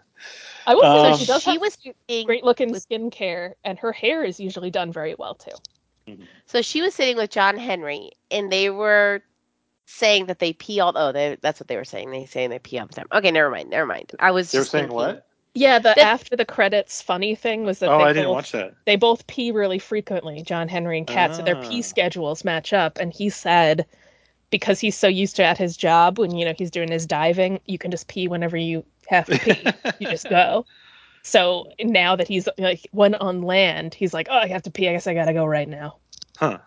Speaker 3: I will say though,
Speaker 1: Um,
Speaker 3: she does
Speaker 2: She
Speaker 3: have
Speaker 2: was
Speaker 3: great looking
Speaker 2: with-
Speaker 3: skincare, and her hair is usually done very well too.
Speaker 2: So she was sitting with John Henry, and they were saying that they pee all. Oh, they, that's what they were saying. They saying they pee all the time. Okay, never mind. Never mind. I was
Speaker 1: they were
Speaker 2: just
Speaker 1: saying
Speaker 2: thinking-
Speaker 1: what?
Speaker 3: Yeah, the
Speaker 2: That-
Speaker 3: after the credits funny thing was that
Speaker 1: Oh,
Speaker 3: they
Speaker 1: I didn't
Speaker 3: both,
Speaker 1: watch that.
Speaker 3: they both pee really frequently, John Henry and Kat, so their
Speaker 1: Ah.
Speaker 3: pee schedules match up. And he said because he's so used to at his job when you know he's doing his diving, you can just pee whenever you have to pee. you just go. *laughs* So now that he's like when on land, he's like, Oh, I have to pee, I guess I gotta go right now.
Speaker 1: Huh.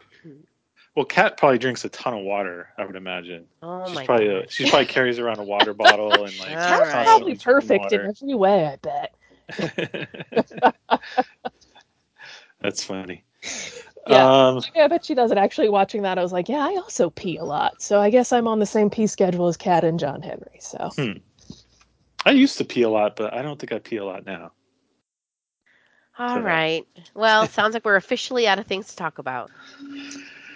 Speaker 1: Well, Kat probably drinks a ton of water. I would imagine.
Speaker 2: Oh
Speaker 1: she's
Speaker 2: my
Speaker 1: probably a,
Speaker 2: god.
Speaker 1: she probably carries around a water *laughs* bottle and like
Speaker 2: All
Speaker 3: That's
Speaker 2: right.
Speaker 3: probably perfect in every way, I bet. *laughs*
Speaker 1: That's funny.
Speaker 3: Yeah.
Speaker 1: Um,
Speaker 3: I bet she doesn't. Actually, watching that, I was like, yeah, I also pee a lot. So I guess I'm on the same pee schedule as Kat and John Henry. So
Speaker 1: Hmm. I used to pee a lot, but I don't think I pee a lot now.
Speaker 2: All
Speaker 1: So-
Speaker 2: right. Well, sounds like we're officially out of things to talk about.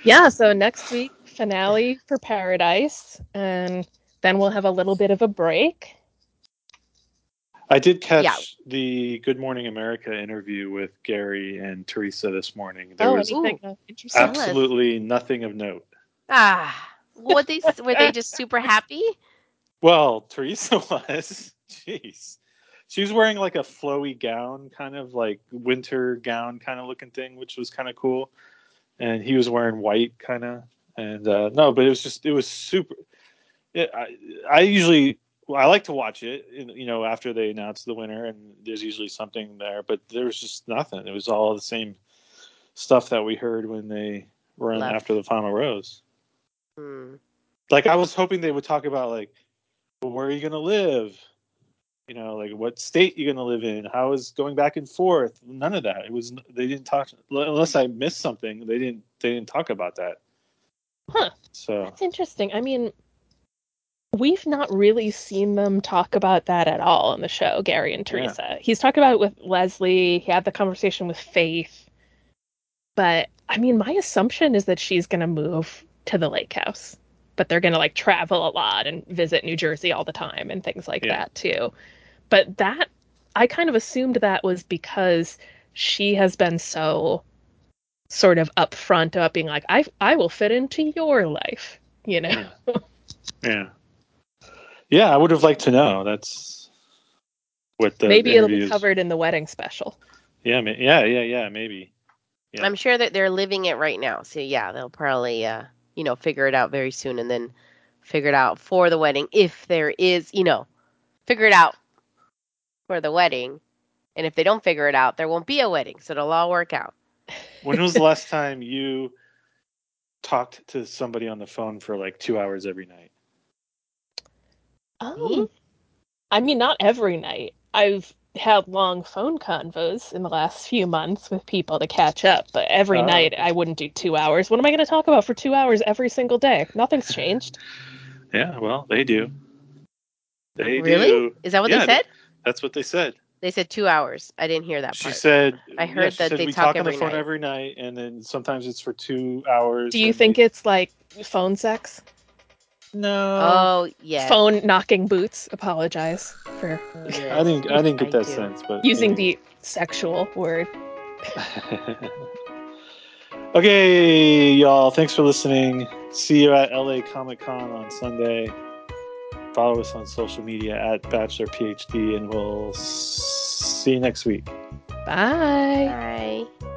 Speaker 3: yeah, so next week finale for Paradise, and then we'll have a little bit of a break.
Speaker 1: I did catch
Speaker 2: Yeah.
Speaker 1: the Good Morning America interview with Gary and Theresa this morning. There
Speaker 3: oh,
Speaker 1: was
Speaker 3: anything interesting?
Speaker 2: Abs-
Speaker 1: absolutely nothing of note.
Speaker 2: Ah, what they were they just super *laughs* happy?
Speaker 1: Well, Theresa *laughs* was. Jeez. She was wearing like a flowy gown, kind of like winter gown kind of looking thing, which was kind of cool. And he was wearing white kind of. And uh, no, but it was just, it was super. It, I, I usually, well, I like to watch it, you know, after they announce the winner, and there's usually something there, but there was just nothing. It was all the same stuff that we heard when they were in
Speaker 2: Left.
Speaker 1: after the final rose
Speaker 2: Hmm.
Speaker 1: like I was hoping they would talk about like, well, where are you gonna live? You know, like what state you're gonna live in? How is going back and forth? None of that. It was they didn't talk unless I missed something. They didn't they didn't talk about that.
Speaker 3: Huh.
Speaker 1: So
Speaker 3: That's interesting. I mean, we've not really seen them talk about that at all on the show, Gary and
Speaker 1: Yeah.
Speaker 3: Theresa. He's talked about it with Leslie, he had the conversation with Faith. But I mean, my assumption is that she's going to move to the lake house, but they're going to like travel a lot and visit New Jersey all the time and things like
Speaker 1: Yeah.
Speaker 3: that too. But that, I kind of assumed that was because she has been so sort of upfront about being like, I, I will fit into your life, you know?
Speaker 1: yeah, yeah. I would have liked to know. That's what the
Speaker 3: Maybe
Speaker 1: the
Speaker 3: it'll be covered in the wedding special.
Speaker 1: Yeah, yeah, yeah, yeah. Maybe. Yeah.
Speaker 2: I'm sure that they're living it right now. So yeah, they'll probably uh, you know, figure it out very soon and then figure it out for the wedding if there is, you know, figure it out for the wedding. And if they don't figure it out, there won't be a wedding. So it'll all work out.
Speaker 1: When was the *laughs* last time you talked to somebody on the phone for like two hours every night?
Speaker 3: Um, I mean, not every night. I've had long phone convos in the last few months with people to catch up, but every
Speaker 1: Oh.
Speaker 3: night I wouldn't do two hours. What am I going to talk about for two hours every single day? Nothing's *laughs* changed.
Speaker 1: Yeah, well, they do. They
Speaker 2: really?
Speaker 1: do.
Speaker 2: Is that what
Speaker 1: Yeah,
Speaker 2: they said?
Speaker 1: That's what they said.
Speaker 2: They said two hours. I didn't hear that
Speaker 1: She
Speaker 2: part.
Speaker 1: said.
Speaker 2: I heard
Speaker 1: she
Speaker 2: that
Speaker 1: said
Speaker 2: they
Speaker 1: we
Speaker 2: talk
Speaker 1: talk on the phone
Speaker 2: night.
Speaker 1: every night, and then sometimes it's for two hours.
Speaker 3: Do you think
Speaker 1: they-
Speaker 3: it's like phone sex?
Speaker 1: No.
Speaker 2: Oh yeah.
Speaker 3: Phone knocking boots? Apologize for
Speaker 1: I didn't. I didn't get
Speaker 2: I
Speaker 1: that
Speaker 2: do.
Speaker 1: sense, but
Speaker 3: using
Speaker 1: maybe.
Speaker 3: the sexual word. *laughs*
Speaker 1: okay, y'all. Thanks for listening. See you at LA Comic Con on Sunday. Follow us on social media at Bachelor PhD, and we'll see you next week.
Speaker 3: Bye.
Speaker 2: Bye.